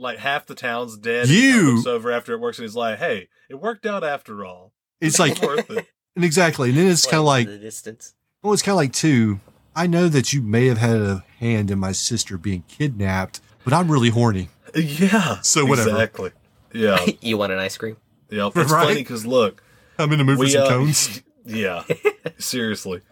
Like half the town's dead. You- He looks over after it works and he's like, "Hey, it worked out after all. It's like, worth it." and exactly. And then it's kind of like, the distance. well, it's kind of like, too, I know that you may have had a hand in my sister being kidnapped, but I'm really horny. Yeah. So whatever. Exactly. Yeah. you want an ice cream? Yep. It's Right? funny because look, I'm in the mood for some uh, cones. yeah, seriously.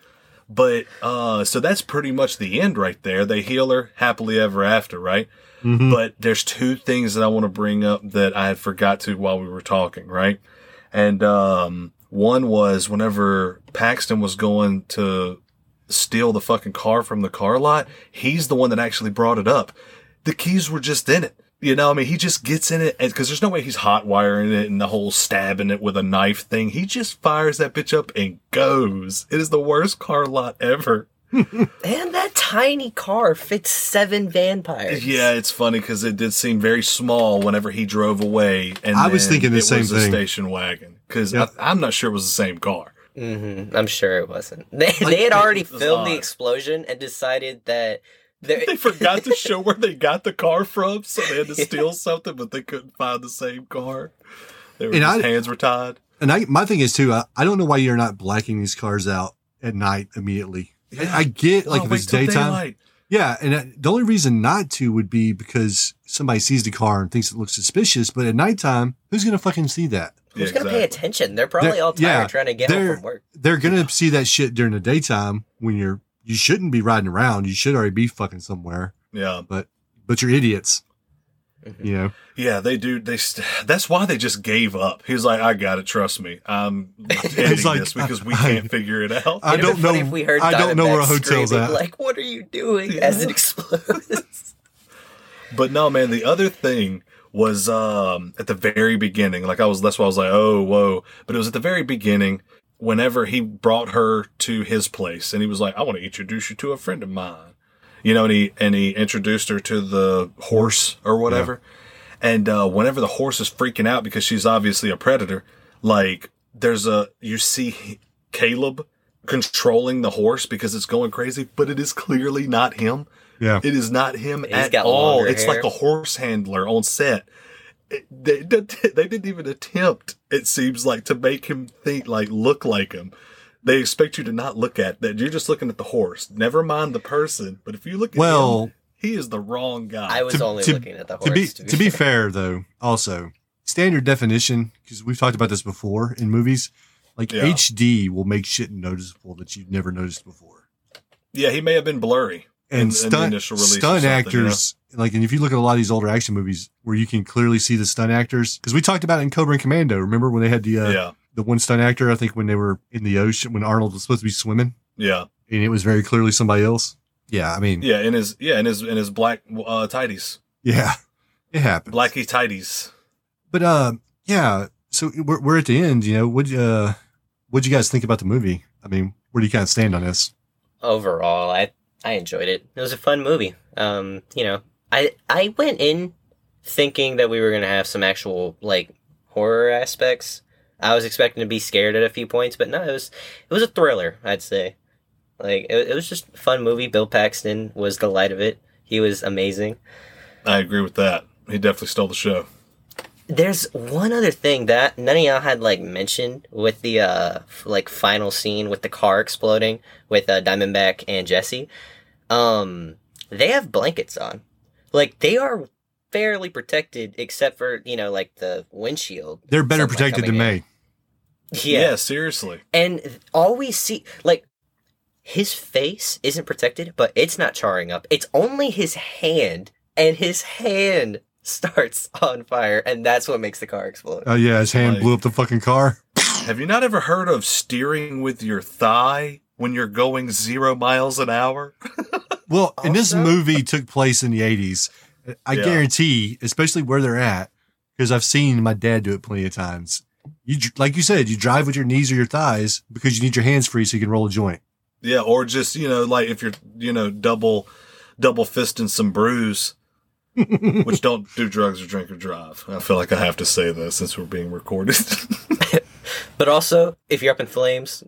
But uh, so that's pretty much the end right there. They heal her happily ever after, right? Mhm. But there's two things that I want to bring up that I had forgot to while we were talking, right? And um, one was whenever Paxton was going to steal the fucking car from the car lot, he's the one that actually brought it up. The keys were just in it. You know, I mean, he just gets in it because there's no way he's hot wiring it and the whole stabbing it with a knife thing. He just fires that bitch up and goes. It is the worst car lot ever. And that tiny car fits seven vampires. Yeah, it's funny because it did seem very small whenever he drove away. And I was thinking the it same was thing. A station wagon because Yep. I'm not sure it was the same car. hmm I'm sure it wasn't. They, they had already it was filmed the explosion and decided that they They forgot to show where they got the car from, so they had to steal something, but they couldn't find the same car. They were, And I- hands were tied. And I, my thing is too, I, I don't know why you're not blacking these cars out at night immediately. I, I get like Oh, if it's daytime. daylight. Yeah. And uh, the only reason not to would be because somebody sees the car and thinks it looks suspicious. But at nighttime, who's going to fucking see that? Who's Yeah, gonna pay attention? They're probably They're- all tired yeah, trying to get home from work. They're going to see that shit during the daytime when you're, you shouldn't be riding around. You should already be fucking somewhere, Yeah, but, but you're idiots. Mm-hmm. You know, yeah, they do. They st- that's why they just gave up. He's like, "I got it. Trust me. I'm ending like, this because we I- can't figure it out." I It'd don't know. if we heard I don't know where a Diamondback hotel's at. Like, what are you doing? As it explodes. But no, man, the other thing was um at the very beginning. Like I was that's why I was like, oh whoa. But it was at the very beginning whenever he brought her to his place and he was like, I want to introduce you to a friend of mine. You know, and he and he introduced her to the horse or whatever. And uh whenever the horse is freaking out because she's obviously a predator, like there's a you see Caleb controlling the horse because it's going crazy, but it is clearly not him. yeah. It is not him He's at all. It's hair. like a horse handler on set. It- they, they they didn't even attempt. It seems like to make him think like look like him. They expect you to not look at that. You're just looking at the horse. Never mind the person. But if you look at Well- him, he is the wrong guy. I was To- only to- looking at the horse. to be to be fair though also standard definition because we've talked about this before in movies like Yeah. hd will make shit noticeable that you've never noticed before yeah, he may have been blurry. and in- in the stunt, initial release or stunt something, actors like and if you look at a lot of these older action movies where you can clearly see the stunt actors because we talked about it in cobra and commando remember when they had the uh, yeah, the one stunt actor i think when they were in the ocean when arnold was supposed to be swimming yeah, and it was very clearly somebody else yeah i mean yeah. In his yeah, in his in his black uh, tighties, yeah it happened blacky tighties. But uh, yeah. So we're we're at the end. You know, what uh, what'd you guys think about the movie? I mean, where do you kind of stand on this? overall i i enjoyed it it was a fun movie um you know i i went in thinking that we were gonna have some actual like horror aspects i was expecting to be scared at a few points but no it was it was a thriller i'd say like it, it was just a fun movie bill paxton was the light of it he was amazing I agree with that. He definitely stole the show. There's one other thing that none of y'all had like mentioned with the uh f- like final scene with the car exploding with uh, Diamondback and Jesse. Um, they have blankets on, like they are fairly protected except for you know like the windshield. They're better protected than me. Yeah. seriously. and all we see like his face isn't protected, but it's not charring up. It's only his hand, and his hand starts on fire, and that's what makes the car explode. Oh yeah, his hand Like- blew up the fucking car. Have you not ever heard of steering with your thigh when you're going zero miles an hour? Well, and this movie took place in the 80s. I Yeah. guarantee, especially where they're at, because I've seen my dad do it plenty of times. You, like you said, you drive with your knees or your thighs because you need your hands free so you can roll a joint. Yeah, or just you know, like if you're you know double double fisting some brews, which don't do drugs or drink or drive. I feel like I have to say this since we're being recorded. But also, if you're up in flames,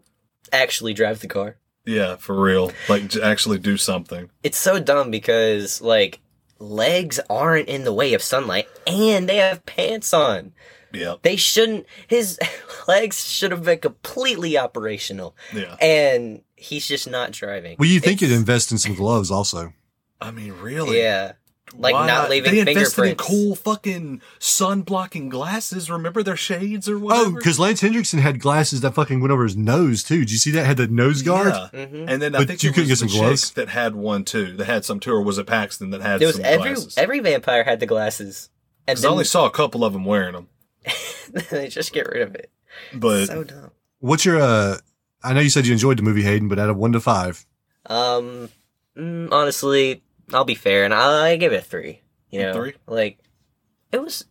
actually drive the car. yeah, for real. Like j- actually do something. It's so dumb because like legs aren't in the way of sunlight, and they have pants on. Yeah, They shouldn't. His legs should have been completely operational, yeah. and he's just not driving. Well, you think you'd invest in some gloves also. I mean, really. Yeah. Like Why not leaving They invested in fingerprints. cool fucking sun blocking glasses. Remember their shades or what? Oh, because Lance Henriksen had glasses that fucking went over his nose too. Did you see that? Had the nose guard? Yeah. Mhm. And then I But think you couldn't get some gloves? that had one too. That had some too, or was it Paxton that had It was some every glasses? every vampire had the glasses, and 'Cause I only saw a couple of them wearing them. they just get rid of it. But so dumb. What's your? uh I know you said you enjoyed the movie, Hayden, but out of one to five, Um, mm, honestly, I'll be fair, and I, I give it a three. You know, Three? like it was,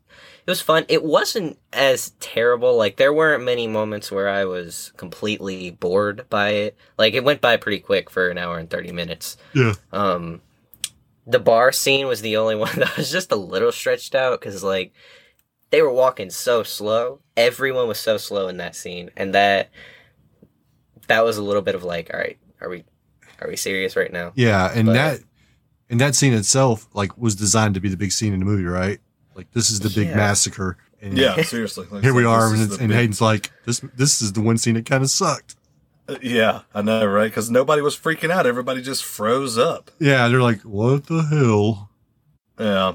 it was fun. It wasn't as terrible. Like there weren't many moments where I was completely bored by it. Like it went by pretty quick for an hour and thirty minutes. yeah, Um, the bar scene was the only one that was just a little stretched out because like they were walking so slow. Everyone was so slow in that scene, and that that was a little bit of like, all right, are we are we serious right now? yeah, and But- that and that scene itself like was designed to be the big scene in the movie, right? Like this is the big Yeah. massacre. And yeah, seriously. Like here we are, and, it's, and big- Hayden's like, this this is the one scene that kind of sucked. Uh, Yeah, I know, right? Because nobody was freaking out. Everybody just froze up. Yeah, they're like, what the hell? Yeah.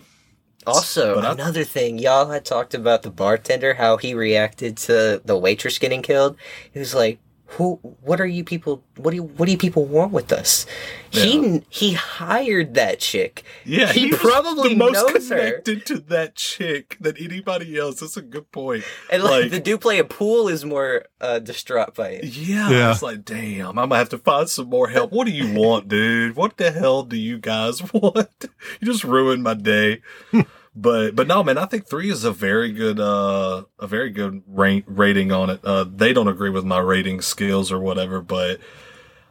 Also, But I- another thing, y'all had talked about the bartender, how he reacted to the waitress getting killed. He was like, "Who? What are you people? What do you? What do you people want with us?" He he hired that chick. Yeah, he, was probably the most knows her. connected to that chick than anybody else. That's a good point. And like, Like- the dude playing pool is more uh, distraught by it. Yeah, Yeah. it's like, damn, I'm gonna have to find some more help. What do you want, dude? What the hell do you guys want? You just ruined my day. but but no, man, I think three is a very good uh a very good ra- rating on it. Uh, they don't agree with my rating skills or whatever, but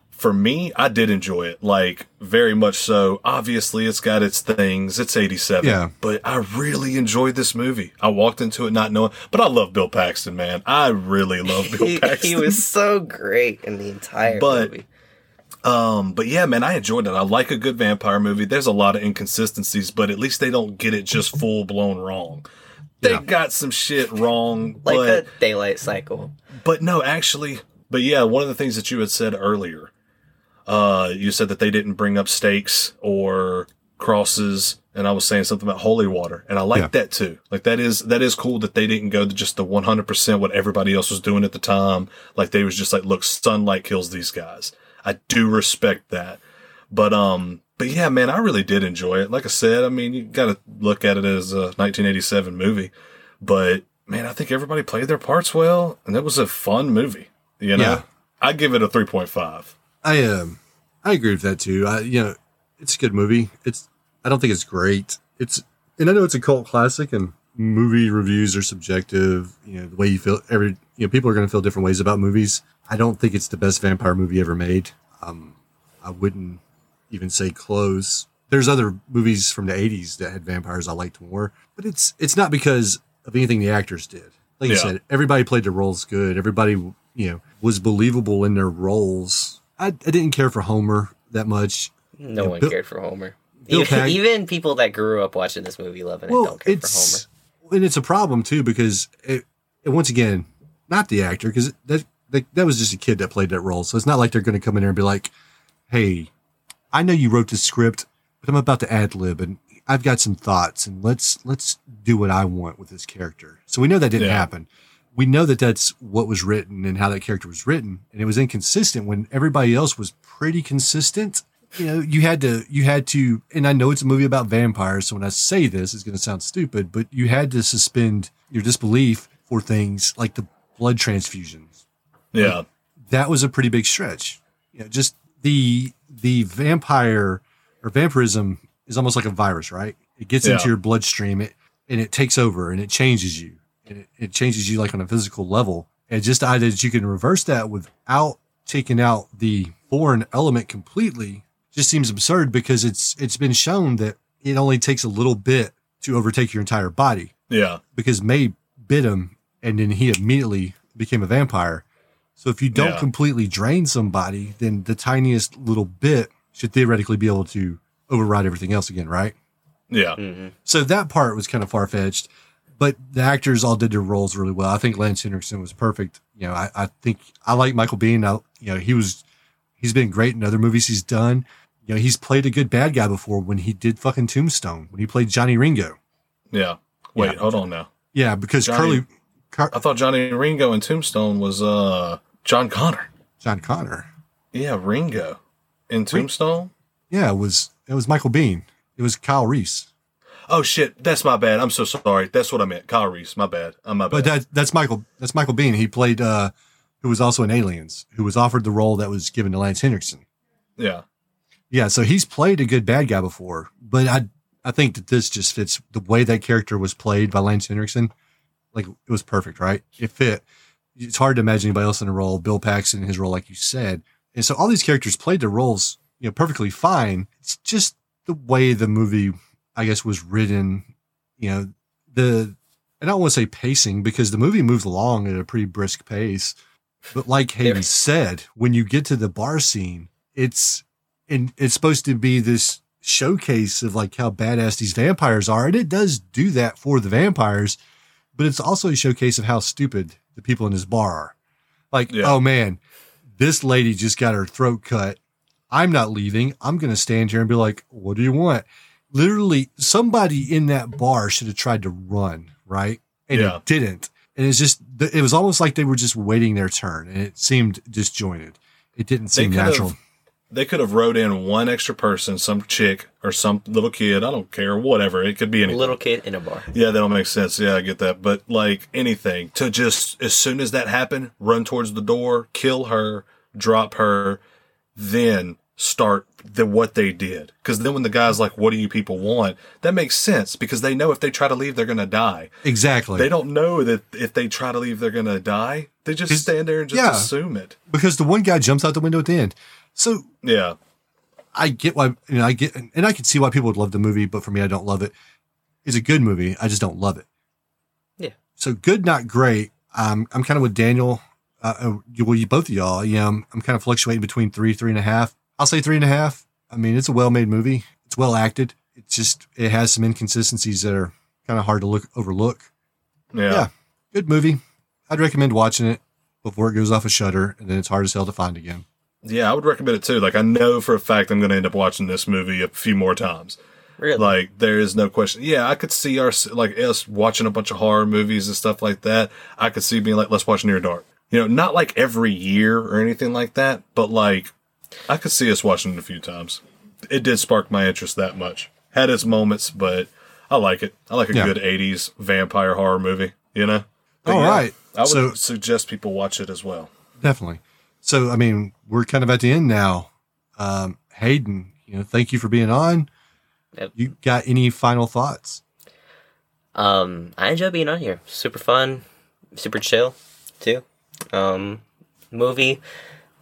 for me, I did enjoy it, like very much so. Obviously, it's got its things. It's 87, Yeah. but I really enjoyed this movie. I walked into it not knowing, but I love Bill Paxton, man. I really love Bill He, Paxton. he was so great in the entire But- movie. Um, but yeah, man, I enjoyed it. I like a good vampire movie. There's a lot of inconsistencies, but at least they don't get it just full blown wrong. They Yeah. got some shit wrong, Like but a daylight cycle. but no, actually, but yeah, one of the things that you had said earlier, uh, you said that they didn't bring up stakes or crosses, and I was saying something about holy water, and I like Yeah. that too. Like that is that is cool that they didn't go to just the 100% what everybody else was doing at the time. Like they was just like, look, sunlight kills these guys. I do respect that, but um. But yeah, man, I really did enjoy it. Like I said, I mean, you got to look at it as a 1987 movie, but man, I think everybody played their parts well, and it was a fun movie. You know, Yeah. I give it a 3.5. I um, I agree with that too. I you know, it's a good movie. It's I don't think it's great. It's and I know it's a cult classic, and movie reviews are subjective. You know, the way you feel, every you know, people are going to feel different ways about movies. I don't think it's the best vampire movie ever made. Um, I wouldn't even say close. There's other movies from the '80s that had vampires I liked more, but it's it's not because of anything the actors did. Like you said, everybody played their roles good. Everybody, you know, was believable in their roles. I, I didn't care for Homer that much. No Yeah, one Bill- cared for Homer. Bill Even, Pag- even people that grew up watching this movie loving it well, don't care for Homer. and it's a problem too because it, it once again, not the actor because that, that that was just a kid that played that role. So it's not like they're going to come in there and be like, "Hey, I know you wrote this script, but I'm about to ad lib and I've got some thoughts and let's let's do what I want with this character." So we know that didn't Yeah. happen. We know that that's what was written and how that character was written, and it was inconsistent when everybody else was pretty consistent you know, you had to, you had to, and I know it's a movie about vampires. So when I say this, it's going to sound stupid, but you had to suspend your disbelief for things like the blood transfusions. Yeah. That was a pretty big stretch. You know, just the, the vampire or vampirism is almost like a virus, right? It gets into your bloodstream it, and it takes over and it changes you and it, it changes you like on a physical level. And just the idea that you can reverse that without taking out the foreign element completely just seems absurd because it's it's been shown that it only takes a little bit to overtake your entire body Yeah. because May bit him and then he immediately became a vampire. So if you don't Yeah. completely drain somebody, then the tiniest little bit should theoretically be able to override everything else again, right? Yeah. Mm-hmm. So that part was kind of far fetched, but the actors all did their roles really well. I think Lance Henriksen was perfect. You know, I, I think I like Michael Biehn. I, you know, he was, he's been great in other movies he's done. You know, he's played a good bad guy before when he did fucking Tombstone, when he played Johnny Ringo. Yeah. Wait, Yeah. hold on now. Yeah, because Johnny- Curly, Car- I thought Johnny Ringo in Tombstone was uh John Connor. John Connor. Yeah, Ringo in Tombstone. Yeah, it was it was Michael Biehn. It was Kyle Reese. Oh shit, that's my bad. I'm so sorry. That's what I meant. Kyle Reese. My bad. I'm my bad. But that that's Michael that's Michael Biehn. He played uh who was also in Aliens, who was offered the role that was given to Lance Henriksen. yeah. Yeah, so he's played a good bad guy before, but I I think that this just fits the way that character was played by Lance Henriksen. Like it was perfect, right? It fit. It's hard to imagine anybody else in the role. Bill Paxton in his role, like you said, and so all these characters played their roles, you know, perfectly fine. It's just the way the movie, I guess, was written. You know, the and I don't want to say pacing because the movie moves along at a pretty brisk pace, but like Hayden There- said, when you get to the bar scene, it's and it's supposed to be this showcase of like how badass these vampires are, and it does do that for the vampires, but it's also a showcase of how stupid the people in this bar are. Like, Yeah. oh man, this lady just got her throat cut. I'm not leaving. I'm going to stand here and be like, what do you want? Literally, somebody in that bar should have tried to run, right? And Yeah. it didn't. And it's just, it was almost like they were just waiting their turn and it seemed disjointed. It didn't seem natural. have they could have wrote in one extra person, some chick or some little kid. I don't care, whatever. It could be A anything. little kid in a bar. Yeah, that'll make sense. Yeah, I get that. But like anything to just as soon as that happened, run towards the door, kill her, drop her, then start the what they did. Because then when the guy's like, "What do you people want?" That makes sense because they know if they try to leave, they're gonna die. Exactly. They don't know that if they try to leave, they're gonna die. They just stand there and just yeah. assume it. because the one guy jumps out the window at the end. So Yeah, I get why, you know, I get, and I can see why people would love the movie, but for me, I don't love it. It's a good movie. I just don't love it. Yeah. So good, not great. Um, I'm kind of with Daniel. Uh, uh, you- well, you both of y'all. Yeah, I'm, I'm kind of fluctuating between three, three and a half. I'll say three and a half. I mean, it's a well-made movie. It's well acted. It's just it has some inconsistencies that are kind of hard to look overlook. yeah, Yeah. Good movie. I'd recommend watching it before it goes off a Shudder, and then it's hard as hell to find again. Yeah, I would recommend it too. Like I know for a fact I'm gonna end up watching this movie a few more times. Really? Like there is no question. Yeah, I could see our like us watching a bunch of horror movies and stuff like that. I could see being like, let's watch Near Dark. You know, not like every year or anything like that, but like I could see us watching it a few times. It did spark my interest that much. Had its moments, but I like it. I like a Yeah. good '80s vampire horror movie. You know. But All yeah, right. I would So- suggest people watch it as well. Definitely. So, I mean, we're kind of at the end now. Um, Hayden, you know, thank you for being on. Yep. You got any final thoughts? Um, I enjoy being on here. Super fun, super chill, too. Um, movie,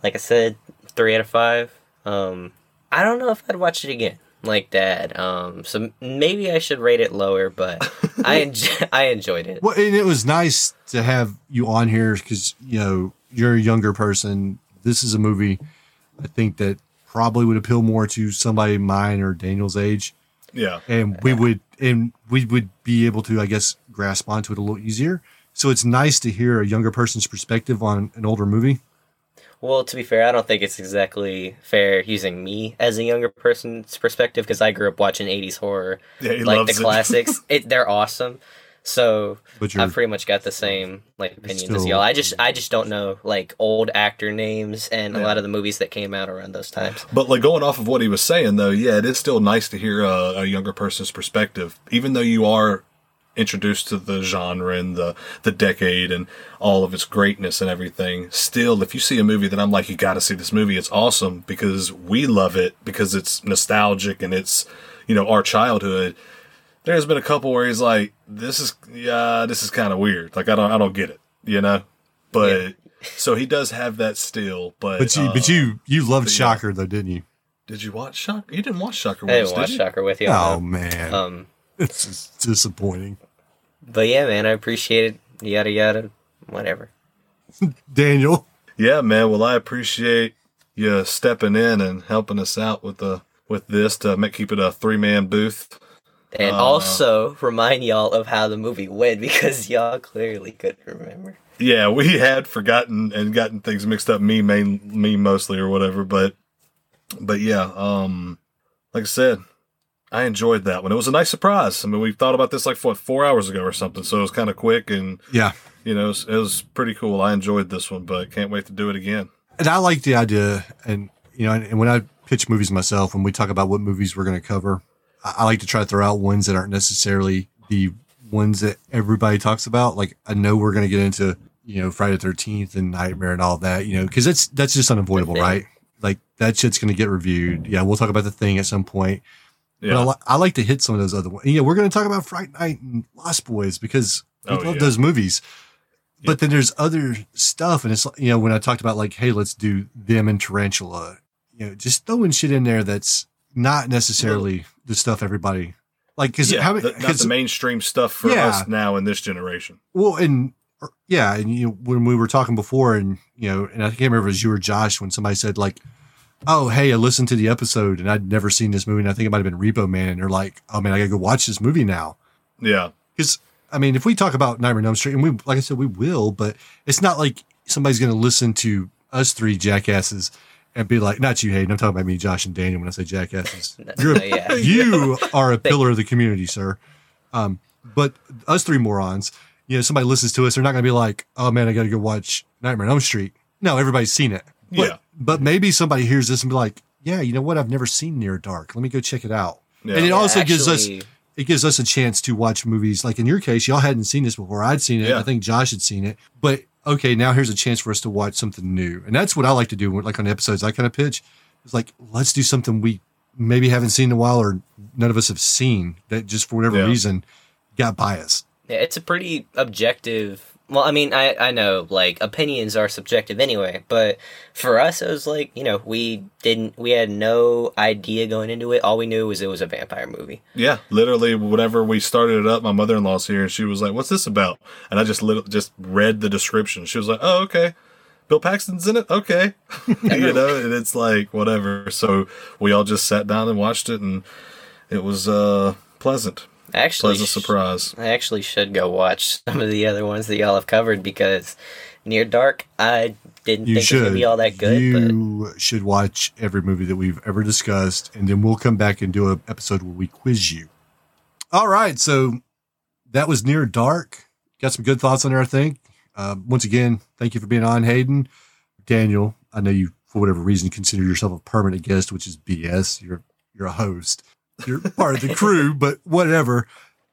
like I said, three out of five. Um, I don't know if I'd watch it again like that. Um, so maybe I should rate it lower, but I I enjoyed it. Well, and it was nice to have you on here because you know you're a younger person. This is a movie I think that probably would appeal more to somebody mine or Daniel's age, Yeah. and we would and we would be able to, I guess, grasp onto it a little easier. So it's nice to hear a younger person's perspective on an older movie. Well, to be fair, I don't think it's exactly fair using me as a younger person's perspective because I grew up watching '80s horror, Yeah, he like loves the it. classics. it they're awesome. So I've pretty much got the same like opinions as y'all. I just I just don't know like old actor names and a lot of the movies that came out around those times. But like going off of what he was saying, though, yeah, it is still nice to hear a, a younger person's perspective, even though you are introduced to the genre and the the decade and all of its greatness and everything. Still, if you see a movie that I'm like, you got to see this movie, it's awesome because we love it because it's nostalgic and it's you know our childhood. There's been a couple where he's like, this is yeah, this is kind of weird. Like I don't I don't get it, you know. But so he does have that still, but But you, uh, but you, you loved but yeah. Shocker though, didn't you? did you watch Shocker? You didn't watch Shocker. I with us, didn't watch did you? Shocker with you. Oh no. man, Um, it's just disappointing. but yeah, man, I appreciate it. Yada yada, whatever. Daniel, Yeah, man. Well, I appreciate you stepping in and helping us out with the with this to make keep it a three man booth. And Uh, also remind y'all of how the movie went because y'all clearly couldn't remember. Yeah, we had forgotten and gotten things mixed up. Me, main, me mostly, or whatever. But, but yeah, um, like I said, I enjoyed that one. It was a nice surprise. I mean, we thought about this like what four hours ago or something, so it was kind of quick and yeah, you know it was, it was pretty cool. I enjoyed this one, but can't wait to do it again. and I like the idea, and you know, and, and when I pitch movies myself, when we talk about what movies we're going to cover, I, I like to try to throw out ones that aren't necessarily the ones that everybody talks about. Like I know we're going to get into, you know, Friday the Thirteenth and Nightmare and all that, you know, because that's that's just unavoidable, right? Like that shit's going to get reviewed. Mm-hmm. Yeah, we'll talk about the thing at some point. Yeah, But I, li- I like to hit some of those other ones. Yeah, we're going to talk about Fright Night and Lost Boys because we Oh, love yeah. those movies. But then there's other stuff, and it's like, you know when I talked about like, hey, let's do them and Tarantula, you know, just throwing shit in there that's not necessarily the stuff everybody like. Because yeah, how the, not the mainstream stuff for Yeah. us now in this generation. well, and er, yeah, and you know, when we were talking before, and you know, and I can't remember if it was you or Josh when somebody said like, "Oh, hey, I listened to the episode and I'd never seen this movie, and I think it might have been Repo Man," and they're like, "Oh man, I gotta go watch this movie now." Yeah, Because I mean, if we talk about Nightmare on Elm Street, and we, like I said, we will, but it's not like somebody's gonna listen to us three jackasses and be like, "Not you, Hayden." I'm talking about me, Josh, and Daniel when I say jackasses. You're a- yeah. you are a pillar of the community, sir. Um, but us three morons, you know, somebody listens to us, they're not going to be like, "Oh man, I got to go watch Nightmare on Elm Street." No, everybody's seen it. But, Yeah. But maybe somebody hears this and be like, "Yeah, you know what? I've never seen Near Dark. Let me go check it out." Yeah. And it Yeah, also gives us it gives us a chance to watch movies. Like in your case, y'all hadn't seen this before. I'd seen it. Yeah. I think Josh had seen it. But okay, now here's a chance for us to watch something new. And that's what I like to do. Like on episodes, I kind of pitch. It's like let's do something we maybe haven't seen in a while or none of us have seen that just for whatever Yeah. reason got biased. Yeah, it's a pretty objective. Well, I mean, I I know like opinions are subjective anyway, but for us, it was like you know we didn't we had no idea going into it. All we knew was it was a vampire movie. Yeah, literally, whenever we started it up, my mother in law's here, and she was like, "What's this about?" And I just lit- just read the description. She was like, "Oh, okay, Bill Paxton's in it. Okay, you know." And it's like whatever. So we all just sat down and watched it, and it was uh pleasant, Actually, pleasant surprise. I actually should go watch some of the other ones that y'all have covered because Near Dark, I didn't You think it was gonna be all that good. You should watch every movie that we've ever discussed, and then we'll come back and do an episode where we quiz you. All right, so that was near dark. Got some good thoughts on there, I think. Um, once again, thank you for being on, Hayden. Daniel, I know you for whatever reason consider yourself a permanent guest, which is BS. You're you're a host. You're part of the crew, but whatever.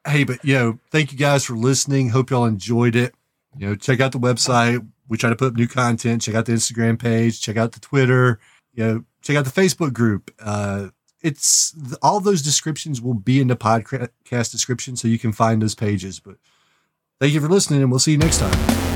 Hey, but you know, thank you guys for listening. Hope y'all enjoyed it. You know, check out the website. We try to put up new content. Check out the Instagram page. Check out the Twitter. You know, check out the Facebook group. Uh, it's all those descriptions will be in the podcast description, so you can find those pages. But thank you for listening, and we'll see you next time.